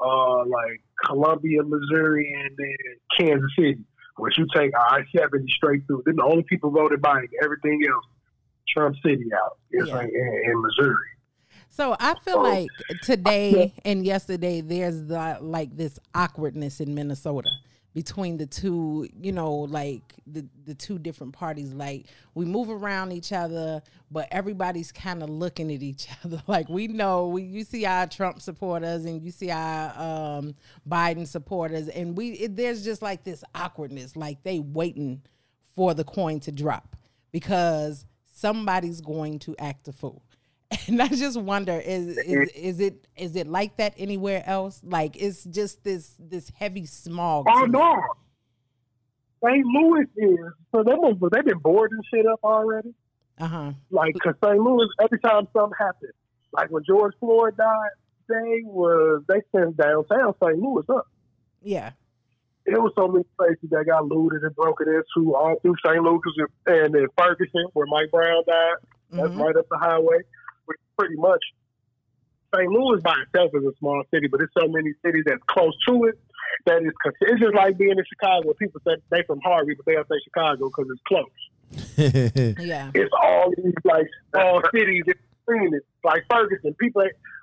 uh, like Columbia, Missouri, and then Kansas City, which you take I seventy straight through. Then the only people voted Biden. Everything else, Trump City out. It's Yeah. like in, in Missouri. So I feel Oh. like today and yesterday there's the, like this awkwardness in Minnesota between the two, you know, like the the two different parties. Like we move around each other, but everybody's kind of looking at each other. Like we know we you see our Trump supporters and you see our um, Biden supporters, and we it, there's just like this awkwardness, like they waiting for the coin to drop because somebody's going to act a fool. And I just wonder is is is it is it like that anywhere else? Like it's just this this heavy smog. Oh no. St. Louis is so they they've been boarding shit up already. Uh-huh. Like, cause St. Louis, every time something happened, like when George Floyd died, they was they sent downtown St. Louis up. Yeah. It was so many places that got looted and broken into all through St. Louis and then Ferguson, where Mike Brown died. That's Mhm. right up the highway. Which pretty much St. Louis by itself is a small city, but there's so many cities that's close to it that is. It's just like being in Chicago. People say they from Harvey, but they don't say Chicago because it's close Yeah. it's all these like small cities in between. Like Ferguson, people,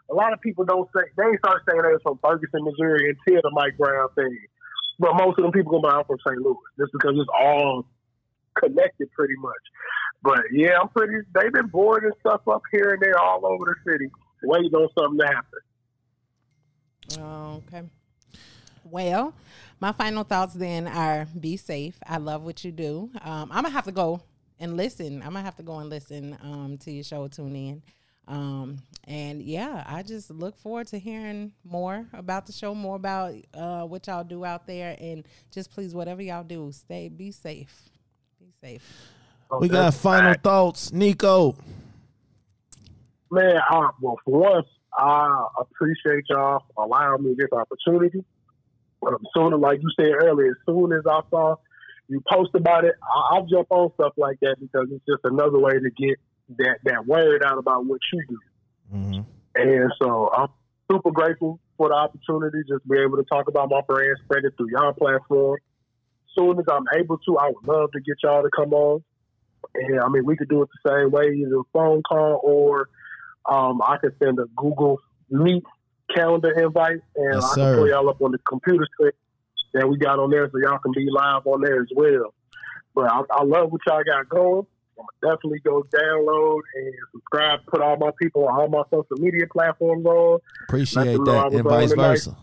a lot of people don't say they ain't start saying they're from Ferguson, Missouri until the Mike Brown thing. But most of them people go out from St. Louis just because it's all connected pretty much. But yeah, I'm pretty. They've been boarding stuff up here and there all over the city, waiting on something to happen. Oh, okay. Well, my final thoughts then are be safe. I love what you do. Um, I'm gonna have to go and listen. I'm gonna have to go and listen um, to your show. Tune in. Um, and yeah, I just look forward to hearing more about the show, more about uh, what y'all do out there, and just please, whatever y'all do, stay, be safe, be safe. We got final thoughts, Nico. Man, I, well, for once, I appreciate y'all allowing me this opportunity. Um, soon, like you said earlier, as soon as I saw you post about it, I, I'll jump on stuff like that because it's just another way to get that, that word out about what you do. Mhm. And so I'm super grateful for the opportunity just to be able to talk about my brand, spread it through y'all platform. Soon as I'm able to, I would love to get y'all to come on. And I mean, we could do it the same way, either a phone call or um, I could send a Google Meet calendar invite, and Yes, I can pull y'all up on the computer screen that we got on there, so y'all can be live on there as well. But I, I love what y'all got going. I'm definitely go download and subscribe. Put all my people on all my social media platforms on. Appreciate Let them know I that, and vice versa.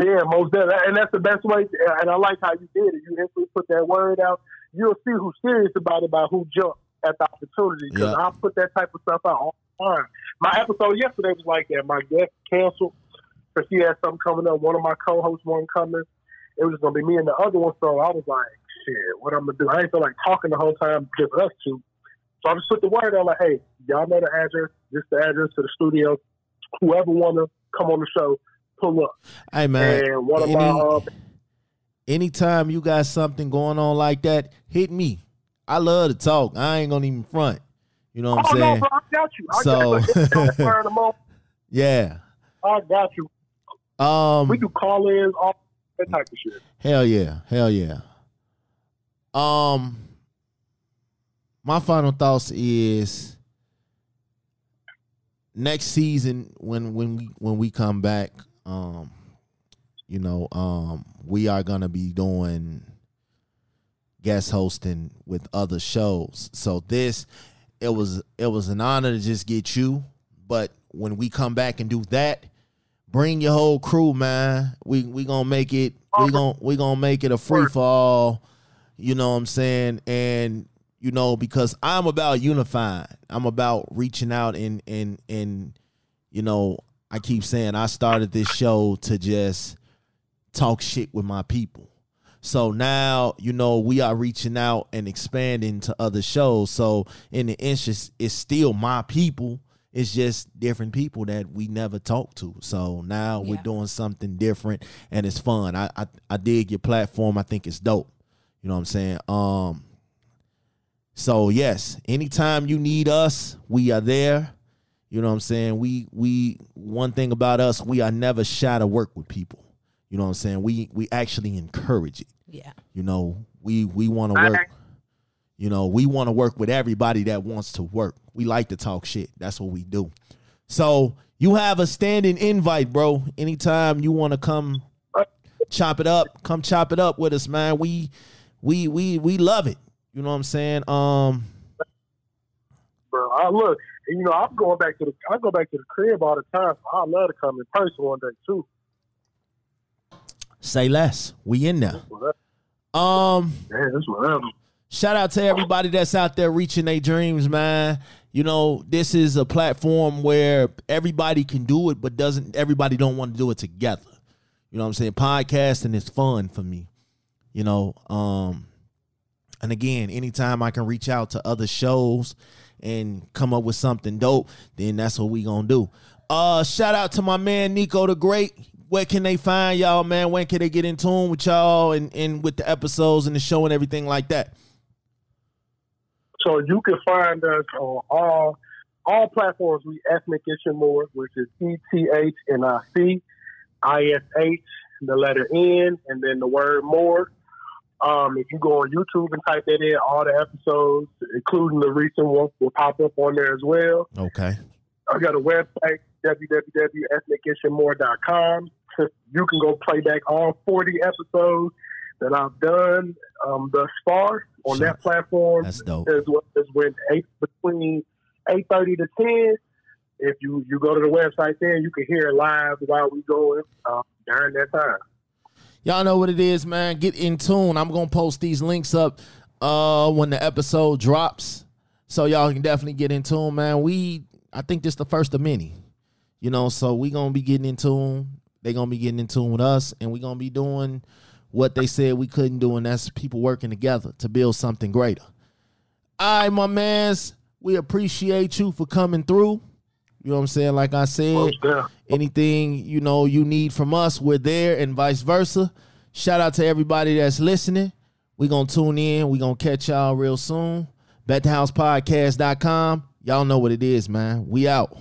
Yeah, most definitely. And that's the best way. And I like how you did it. You instantly put that word out. You'll see who's serious about it by who jumped at the opportunity. Because Yeah. I put that type of stuff out all the time. My episode yesterday was like that. My guest canceled because she had something coming up. One of my co-hosts wasn't coming. It was going to be me and the other one. So I was like, shit, what I'm going to do? I ain't feel like talking the whole time, just us two. So I just put the word out like, hey, y'all know the address. This the address to the studio. Whoever want to come on the show, pull up. Hey man, and one of my any- uh, anytime you got something going on like that, hit me. I love to talk. I ain't gonna even front. You know what oh I'm no, saying? bro, I got you. I So- got you. Don't burn them off. Yeah. I got you. Um. We do call ins, all that type of shit. Hell yeah. Hell yeah. Um my final thoughts is next season when when we when we come back, um, you know, um, we are gonna be doing guest hosting with other shows. So this it was it was an honor to just get you, but when we come back and do that, bring your whole crew, man. We we gonna make it we gonna we gonna make it a free for all. You know what I'm saying? And you know because I'm about unifying. I'm about reaching out and and and you know I keep saying I started this show to just talk shit with my people. So now, you know, we are reaching out and expanding to other shows. So in the interest, it's still my people. It's just different people that we never talked to. So now we're doing something different and it's fun. I, I I dig your platform. I think it's dope. You know what I'm saying? Um so yes, anytime you need us, we are there. You know what I'm saying? We we one thing about us, we are never shy to work with people. You know what I'm saying? We we actually encourage it. Yeah. You know, we we want to work. You know, we want to work with everybody that wants to work. We like to talk shit. That's what we do. So you have a standing invite, bro. Anytime you want to come chop it up, come chop it up with us, man. We we we we love it. You know what I'm saying? Um bro. I look, you know, I'm going back to the I go back to the crib all the time. So I love to come in person one day too. Say less. We in there. Um Man, it's whatever. shout out to everybody that's out there reaching their dreams, man. You know, this is a platform where everybody can do it, but doesn't everybody don't want to do it together. You know what I'm saying? Podcasting is fun for me. You know, um and again, anytime I can reach out to other shows and come up with something dope, then that's what we gonna do. Uh shout out to my man Nico the Great. Where can they find y'all, man? When can they get in tune with y'all and, and with the episodes and the show and everything like that? So you can find us on all all platforms. We ethnicishnmore, which is E T H N I C I S H, the letter N, and then the word more. Um, if you go on YouTube and type that in, all the episodes, including the recent one, will pop up on there as well. Okay. I got a website, www.ethnicishnmore.com. You can go play back all 40 episodes that I've done um, thus far on Sure. that platform That's dope. as well as when eight between eight thirty to ten. If you you go to the website there, you can hear it live while we going uh, during that time. Y'all know what it is, man. Get in tune. I'm gonna post these links up uh when the episode drops. So y'all can definitely get in tune, man. We I think this the first of many. You know, so we gonna be getting in tune. They gonna be getting in tune with us, and we gonna be doing what they said we couldn't do, and that's people working together to build something greater. All right, my mans, we appreciate you for coming through. You know what I'm saying? Like I said, anything you know you need from us, we're there, and vice versa. Shout out to everybody that's listening. we gonna tune in. we gonna catch y'all real soon. BetTheHousePodcast.com. Y'all know what it is, man. We out.